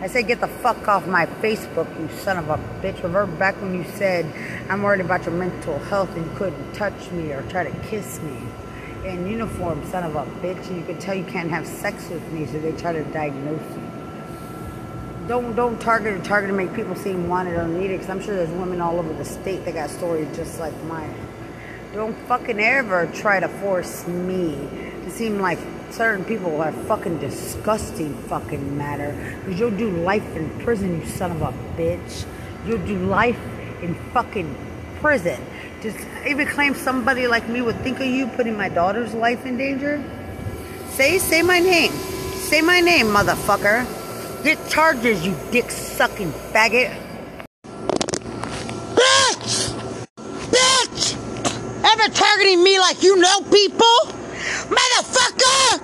I say get the fuck off my Facebook, you son of a bitch. Revert back when you said I'm worried about your mental health and you couldn't touch me or try to kiss me. In uniform, son of a bitch, and you can tell you can't have sex with me, so they try to diagnose you don't don't target or target to make people seem wanted or needed because I'm sure there's women all over the state that got stories just like mine. Don't fucking ever try to force me to seem like certain people are fucking disgusting fucking matter because you'll do life in prison, you son of a bitch. You'll do life in fucking prison. Just even claim somebody like me would think of you putting my daughter's life in danger. Say, say my name. Say my name, motherfucker. Get charges, you dick sucking faggot. Bitch! Bitch! Ever targeting me like you know people? Motherfucker!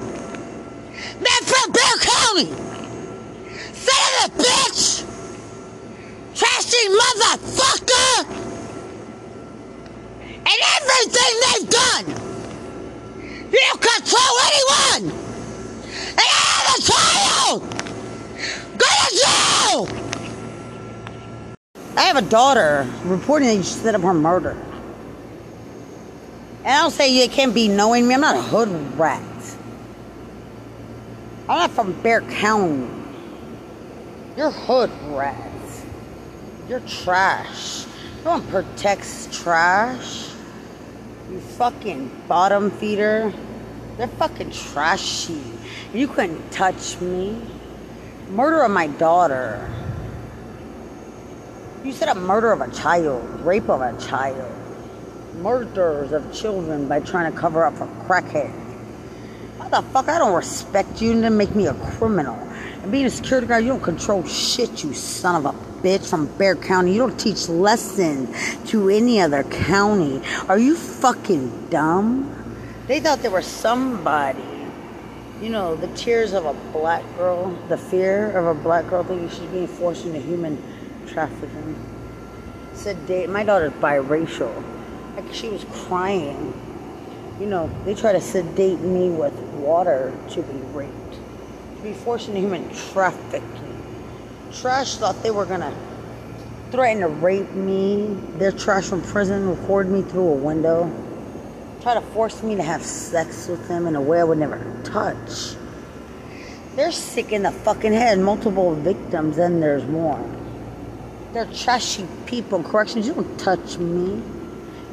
Man from Bexar County! Son of a bitch! Trashy motherfucker! And everything they've done! You control anyone! And I have a child! Go to jail! I have a daughter reporting that you set up her murder. And I don't say you can't be knowing me. I'm not a hood rat. I'm not from Bexar County. You're hood rats. You're trash. No one protects trash. Fucking bottom feeder. They're fucking trashy. You couldn't touch me. Murder of my daughter. You said a murder of a child, rape of a child. murders of children by trying to cover up for crackheads. Motherfucker, I don't respect you then make me a criminal. And being a security guard, you don't control shit, you son of a bitch from Bexar County. You don't teach lessons to any other county. Are you fucking dumb? They thought they were somebody. You know, the tears of a black girl, the fear of a black girl thinking she's being forced into human trafficking. Said Sedate. My daughter's biracial. Like she was crying. You know, they try to sedate me with water to be raped, be forced into human trafficking. Trash thought they were gonna threaten to rape me. Their trash from prison record me through a window. Try to force me to have sex with them in a way I would never touch. They're sick in the fucking head. Multiple victims, and there's more. They're trashy people. Corrections, you don't touch me.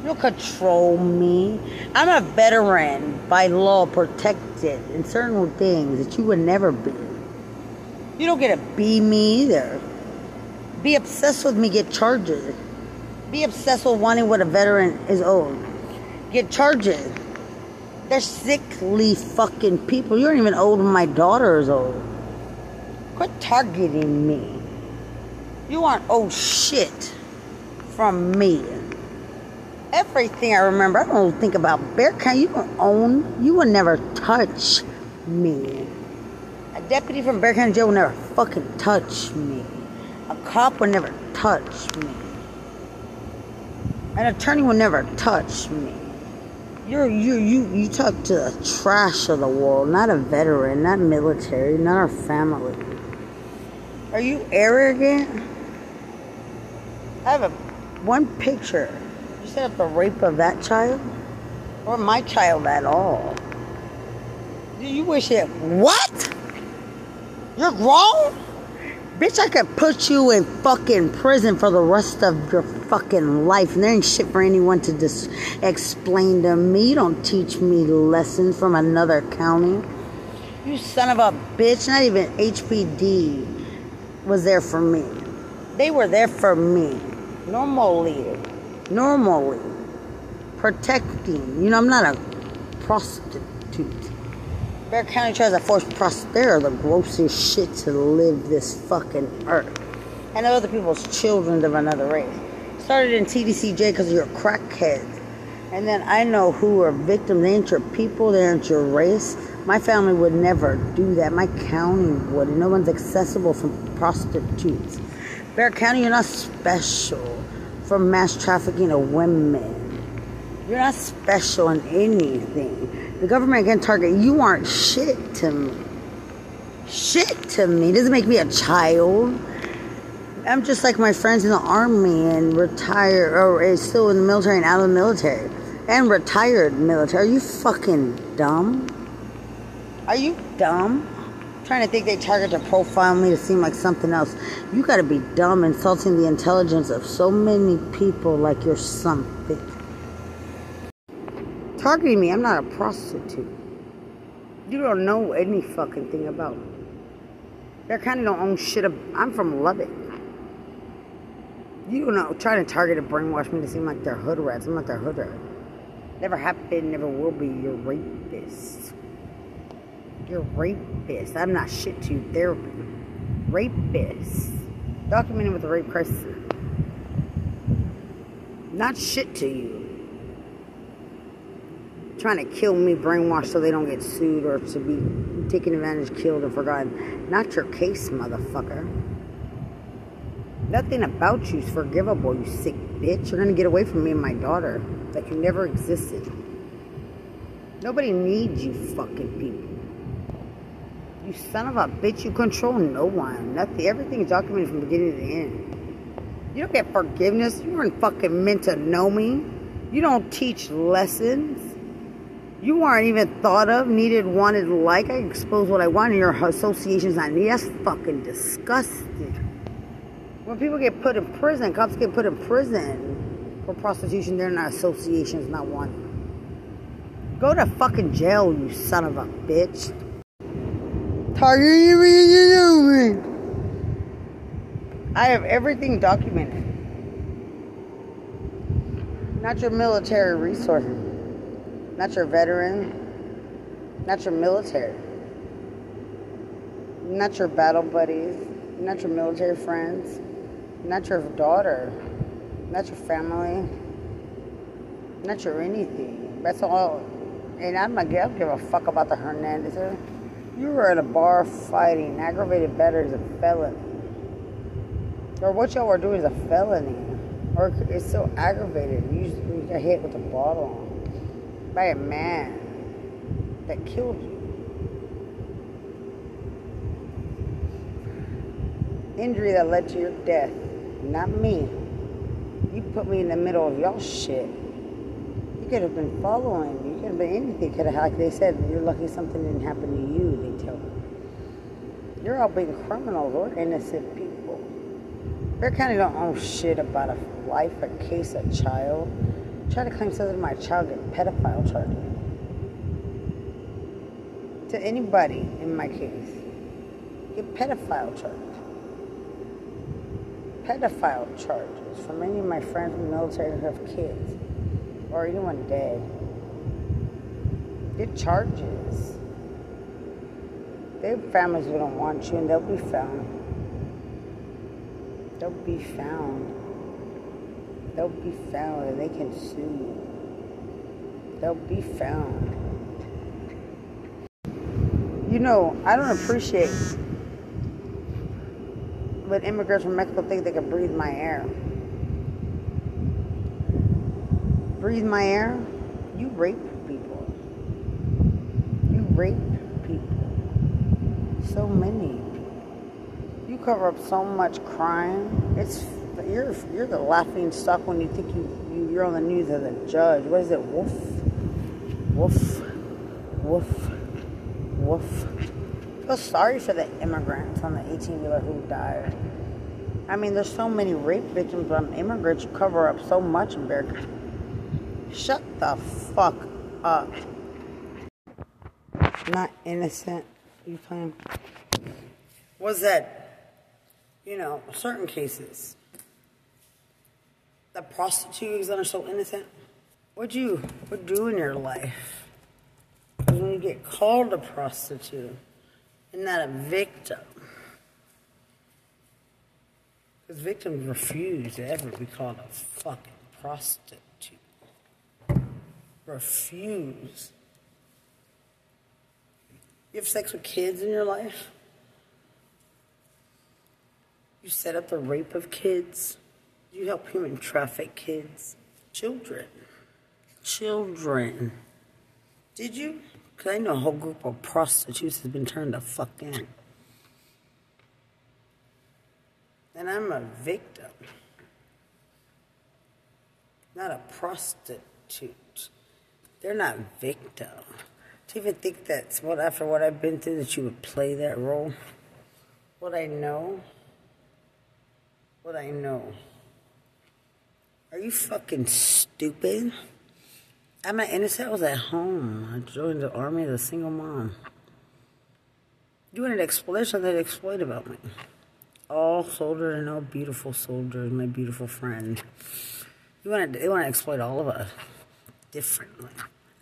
You control me. I'm a veteran by law protected in certain things that you would never be. You don't get to be me either. Be obsessed with me, get charges. Be obsessed with wanting what a veteran is owed. Get charges. They're sickly fucking people. You aren't even old when my daughter is old. Quit targeting me. You aren't old shit from me. Everything I remember, I don't think about Bexar County. You don't own, you will never touch me. A deputy from Bexar County Jail will never fucking touch me. A cop will never touch me. An attorney will never touch me. You're you you you talk to the trash of the world, not a veteran, not military, not our family. Are you arrogant? I have a one picture. Up the rape of that child? Or my child at all. Do you wish it what? You're wrong? Bitch, I could put you in fucking prison for the rest of your fucking life. And there ain't shit for anyone to just explain to me. You don't teach me lessons from another county. You son of a bitch. Not even HPD was there for me. They were there for me. Normally. Protecting. You know, I'm not a prostitute. Bexar County tries to force prosperity, the grossest shit to live this fucking earth. And other people's children of another race. Started in TDCJ because you're a crackhead. And then I know who are victims. They ain't your people, they aren't your race. My family would never do that. My county would. No one's accessible from prostitutes. Bexar County, you're not special for mass trafficking of women. You're not special in anything. The government can target you aren't shit to me. Shit to me. It doesn't make me a child. I'm just like my friends in the army and retired or still in the military and out of the military. And retired military. Are you fucking dumb? Are you dumb? Trying to think they target to profile me to seem like something else. You gotta be dumb insulting the intelligence of so many people like you're something targeting me. I'm not a prostitute. You don't know any fucking thing about me. They kind of don't own shit. I'm from Lubbock. You don't know. Trying to target and brainwash me to seem like they're hood rats. I'm not their hood rat. Never happened, never will be. You're rapist. You're rapist. I'm not shit to you. They're rapists. Documented with a rape crisis. Not shit to you trying to kill me, brainwashed so they don't get sued or to be taken advantage, killed, and forgotten. Not your case, motherfucker. Nothing about you is forgivable, you sick bitch. You're gonna get away from me and my daughter like you never existed. Nobody needs you fucking people. You son of a bitch, you control no one. Nothing. Everything is documented from beginning to end. You don't get forgiveness. You weren't fucking meant to know me. You don't teach lessons you aren't even thought of, needed, wanted, like. I expose what I want, and your association's not needed. That's fucking disgusting. When people get put in prison, cops get put in prison for prostitution, they're not associations, not wanted. Go to fucking jail, you son of a bitch. Target I have everything documented. Not your military resource. Not your veteran. Not your military. Not your battle buddies. Not your military friends. Not your daughter. Not your family. Not your anything. That's all. And I'm not, I don't give a fuck about the Hernandezes. You were at a bar fighting. Aggravated battery is a felony. Or what y'all were doing is a felony. Or it's so aggravated. You, you got hit with a bottle by a man that killed you. Injury that led to your death. Not me. You put me in the middle of y'all shit. You could have been following. You have been anything. Could have, like they said, you're lucky something didn't happen to you. They tell me. You're all being criminals or innocent people. Bexar County don't own shit about a life, a case, a child. Try to claim something my child get pedophile charges. To anybody in my case, get pedophile charges. Pedophile charges from any of my friends in the military who have kids or anyone dead. Get charges. Their families don't want you and they'll be found. They'll be found. They'll be found and they can sue you. They'll be found. You know, I don't appreciate but immigrants from Mexico think they can breathe my air. Breathe my air? You rape. Rape people. So many You cover up so much crime. It's you're you're the laughing stock when you think you, you you're on the news as a judge. What is it? Woof, woof, woof, woof. I feel sorry for the immigrants on the 18 wheeler who died. I mean, there's so many rape victims from immigrants. You cover up so much Bear. Shut the fuck up. Not innocent. You claim What's that? you know, certain cases. The prostitutes that are so innocent. What you what do in your life? When you get called a prostitute, and not a victim. Because victims refuse to ever be called a fucking prostitute. Refuse. You have sex with kids in your life? You set up the rape of kids. You help human traffic kids. Children. Children. Did you? Because I know a whole group of prostitutes has been turned the fuck in. And I'm a victim. Not a prostitute. They're not To even think that's what after what I've been through that you would play that role. What I know what I know. Are you fucking stupid? I'm not innocent. I was at home. I joined the army as a single mom. You want exploit something that exploit about me. All soldiers and all beautiful soldiers, my beautiful friend. You want to, they want to exploit all of us differently.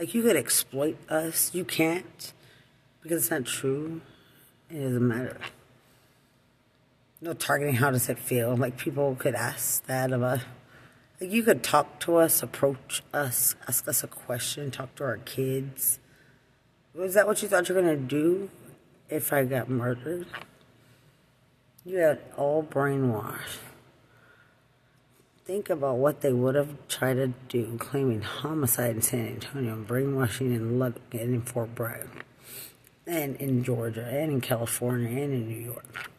Like you could exploit us. You can't because it's not true. It doesn't matter no targeting. How does it feel? Like people could ask that of a. Like you could talk to us, approach us, ask us a question, talk to our kids. Was that what you thought you were gonna do if I got murdered? You had all brainwashed. Think about what they would have tried to do, claiming homicide in San Antonio, brainwashing in Lubbock and in Fort Bragg, and in Georgia, and in California, and in New York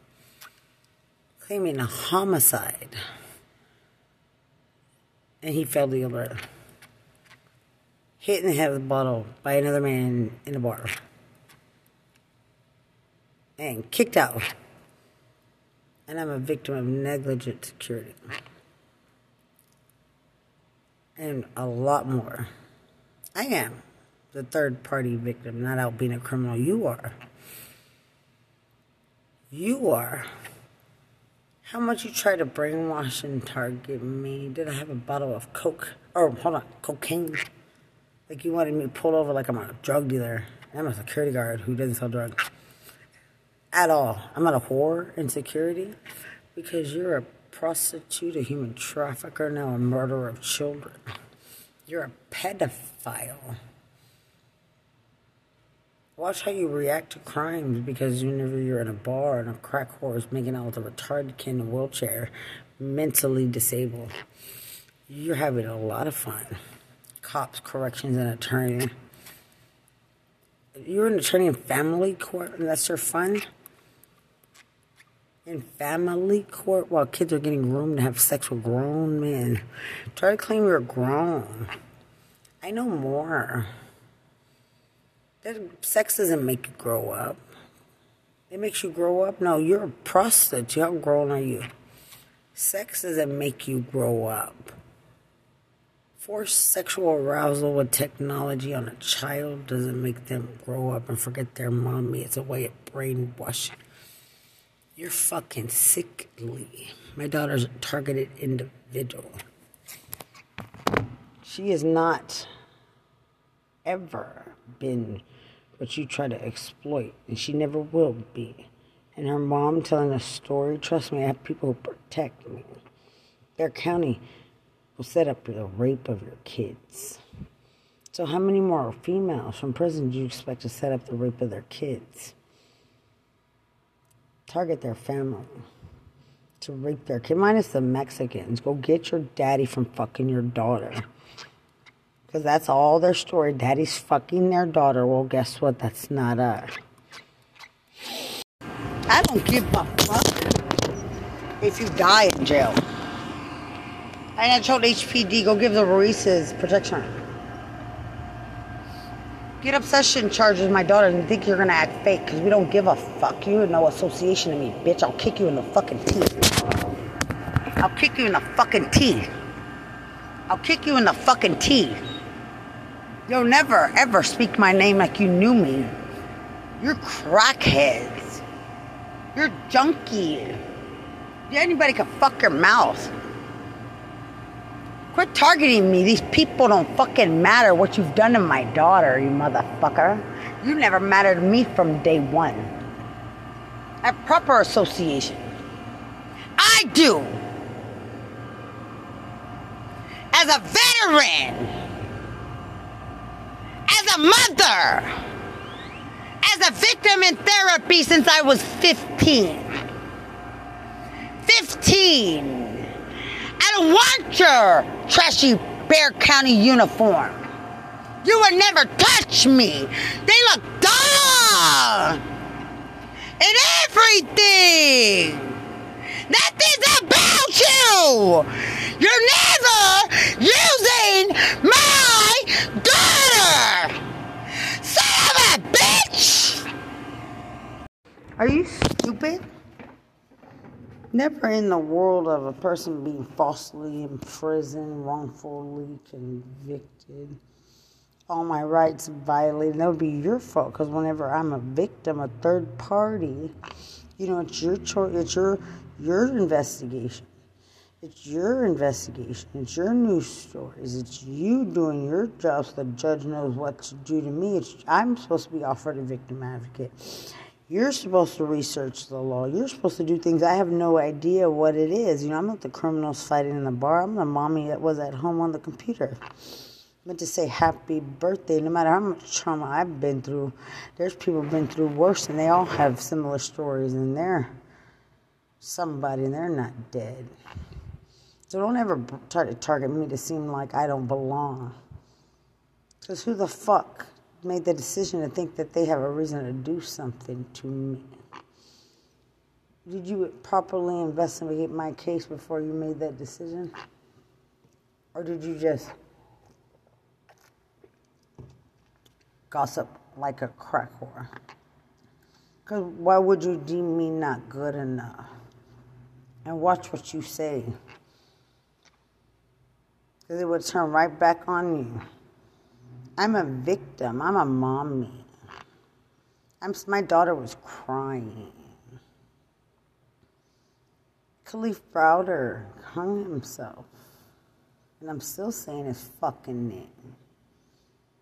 claiming a homicide. And he to the alert. Hit in the head with a bottle by another man in a bar. And kicked out. And I'm a victim of negligent security. And a lot more. I am the third party victim, not out being a criminal. You are. You are How much you try to brainwash and target me? Did I have a bottle of coke? Or, hold on, cocaine? Like you wanted me pulled over like I'm a drug dealer. I'm a security guard who doesn't sell drugs. At all. I'm not a whore in security because you're a prostitute, a human trafficker, now a murderer of children. You're a pedophile. Watch how you react to crimes because whenever you're in a bar and a crack whore is making out with a retarded kid in a wheelchair, mentally disabled, you're having a lot of fun. Cops, corrections, and attorney. You're an attorney in family court and that's your fun? In family court while kids are getting groomed to have sex with grown men. Try to claim you're grown. I know more. That sex doesn't make you grow up. It makes you grow up. No, you're a prostitute. How grown are you? Sex doesn't make you grow up. Forced sexual arousal with technology on a child doesn't make them grow up and forget their mommy. It's a way of brainwashing. You're fucking sickly. My daughter's a targeted individual. She has not ever been what you try to exploit, and she never will be. And her mom telling a story, trust me, I have people who protect me. Their county will set up the rape of your kids. So, how many more females from prison do you expect to set up the rape of their kids? Target their family to rape their kid, minus the Mexicans. Go get your daddy from fucking your daughter. Because that's all their story. Daddy's fucking their daughter. Well, guess what? That's not us. I don't give a fuck if you die in jail. And I told HPD, go give the Ruizes protection. Get obsession charges my daughter and think you're gonna act fake because we don't give a fuck. You have no association to me, bitch. I'll kick you in the fucking teeth. I'll kick you in the fucking teeth. I'll kick you in the fucking teeth. You'll never ever speak my name like you knew me. You're crackheads. You're junkie. Anybody can fuck your mouth. Quit targeting me. These people don't fucking matter what you've done to my daughter, you motherfucker. You never mattered to me from day one. A proper association. I do. As a veteran as a mother, as a victim in therapy since I was 15. 15. I don't want your trashy Bexar County uniform. You would never touch me. They look dumb. And everything. Nothing's about you. You're never using my daughter. Son of a bitch. Are you stupid? Never in the world of a person being falsely imprisoned, wrongfully convicted, all my rights violated. That would be your fault because whenever I'm a victim, a third party, you know, it's your choice. It's your your investigation. It's your investigation. It's your news stories. It's you doing your job so the judge knows what to do to me. It's, I'm supposed to be offered a victim advocate. You're supposed to research the law. You're supposed to do things. I have no idea what it is. You know, I'm not the criminals fighting in the bar. I'm the mommy that was at home on the computer. Meant to say happy birthday, no matter how much trauma I've been through. There's people been through worse, and they all have similar stories, and they're somebody, and they're not dead. So don't ever try to target me to seem like I don't belong. Because who the fuck made the decision to think that they have a reason to do something to me? Did you properly investigate my case before you made that decision? Or did you just gossip like a crack whore? Because why would you deem me not good enough? And watch what you say because it would turn right back on you. I'm a victim. I'm a mommy. I'm, my daughter was crying. Kalief Browder hung himself. And I'm still saying his fucking name.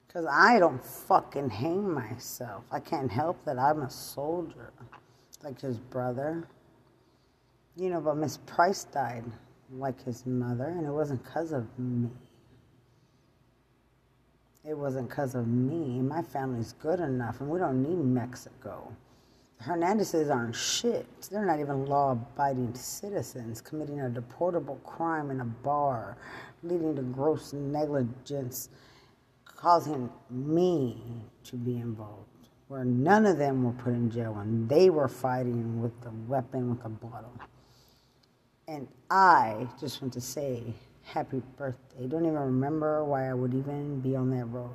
Because I don't fucking hang myself. I can't help that I'm a soldier. Like his brother. You know, but Miss Price died like his mother, and it wasn't because of me. It wasn't because of me. My family's good enough, and we don't need Mexico. Hernandezes aren't shit. They're not even law abiding citizens committing a deportable crime in a bar, leading to gross negligence, causing me to be involved. Where none of them were put in jail and they were fighting with the weapon with a bottle. And I just want to say happy birthday. Don't even remember why I would even be on that road.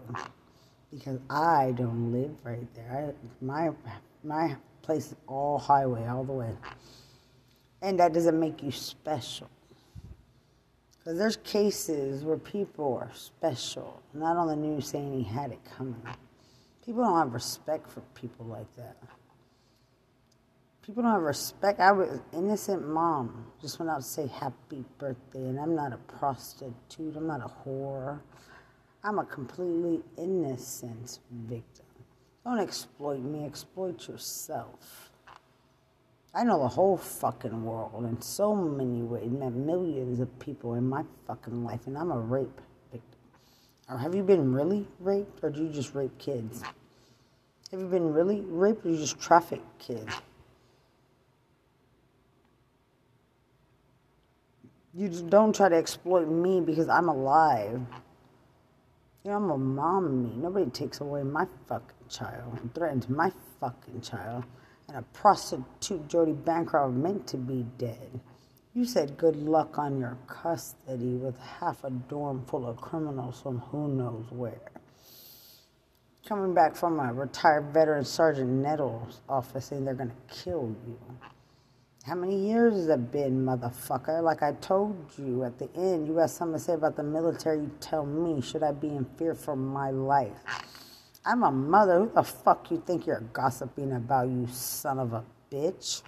Because I don't live right there. I, my my place is all highway, all the way. And that doesn't make you special. Because there's cases where people are special, not on the news saying he had it coming. People don't have respect for people like that. People don't have respect. I was innocent mom. Just went out to say happy birthday, and I'm not a prostitute. I'm not a whore. I'm a completely innocent victim. Don't exploit me, exploit yourself. I know the whole fucking world in so many ways, met millions of people in my fucking life, and I'm a rape victim. Or have you been really raped, or do you just rape kids? Have you been really raped, or you just traffic kids? You don't try to exploit me because I'm alive. You know, I'm a mom me. Nobody takes away my fucking child and threatens my fucking child. And a prostitute, Jody Bancroft, meant to be dead. You said good luck on your custody with half a dorm full of criminals from who knows where. Coming back from a retired veteran Sergeant Nettles' office saying they're to kill you. How many years has it been, motherfucker? Like I told you at the end, you got something to say about the military, you tell me. Should I be in fear for my life? I'm a mother. Who the fuck you think you're gossiping about, you son of a bitch?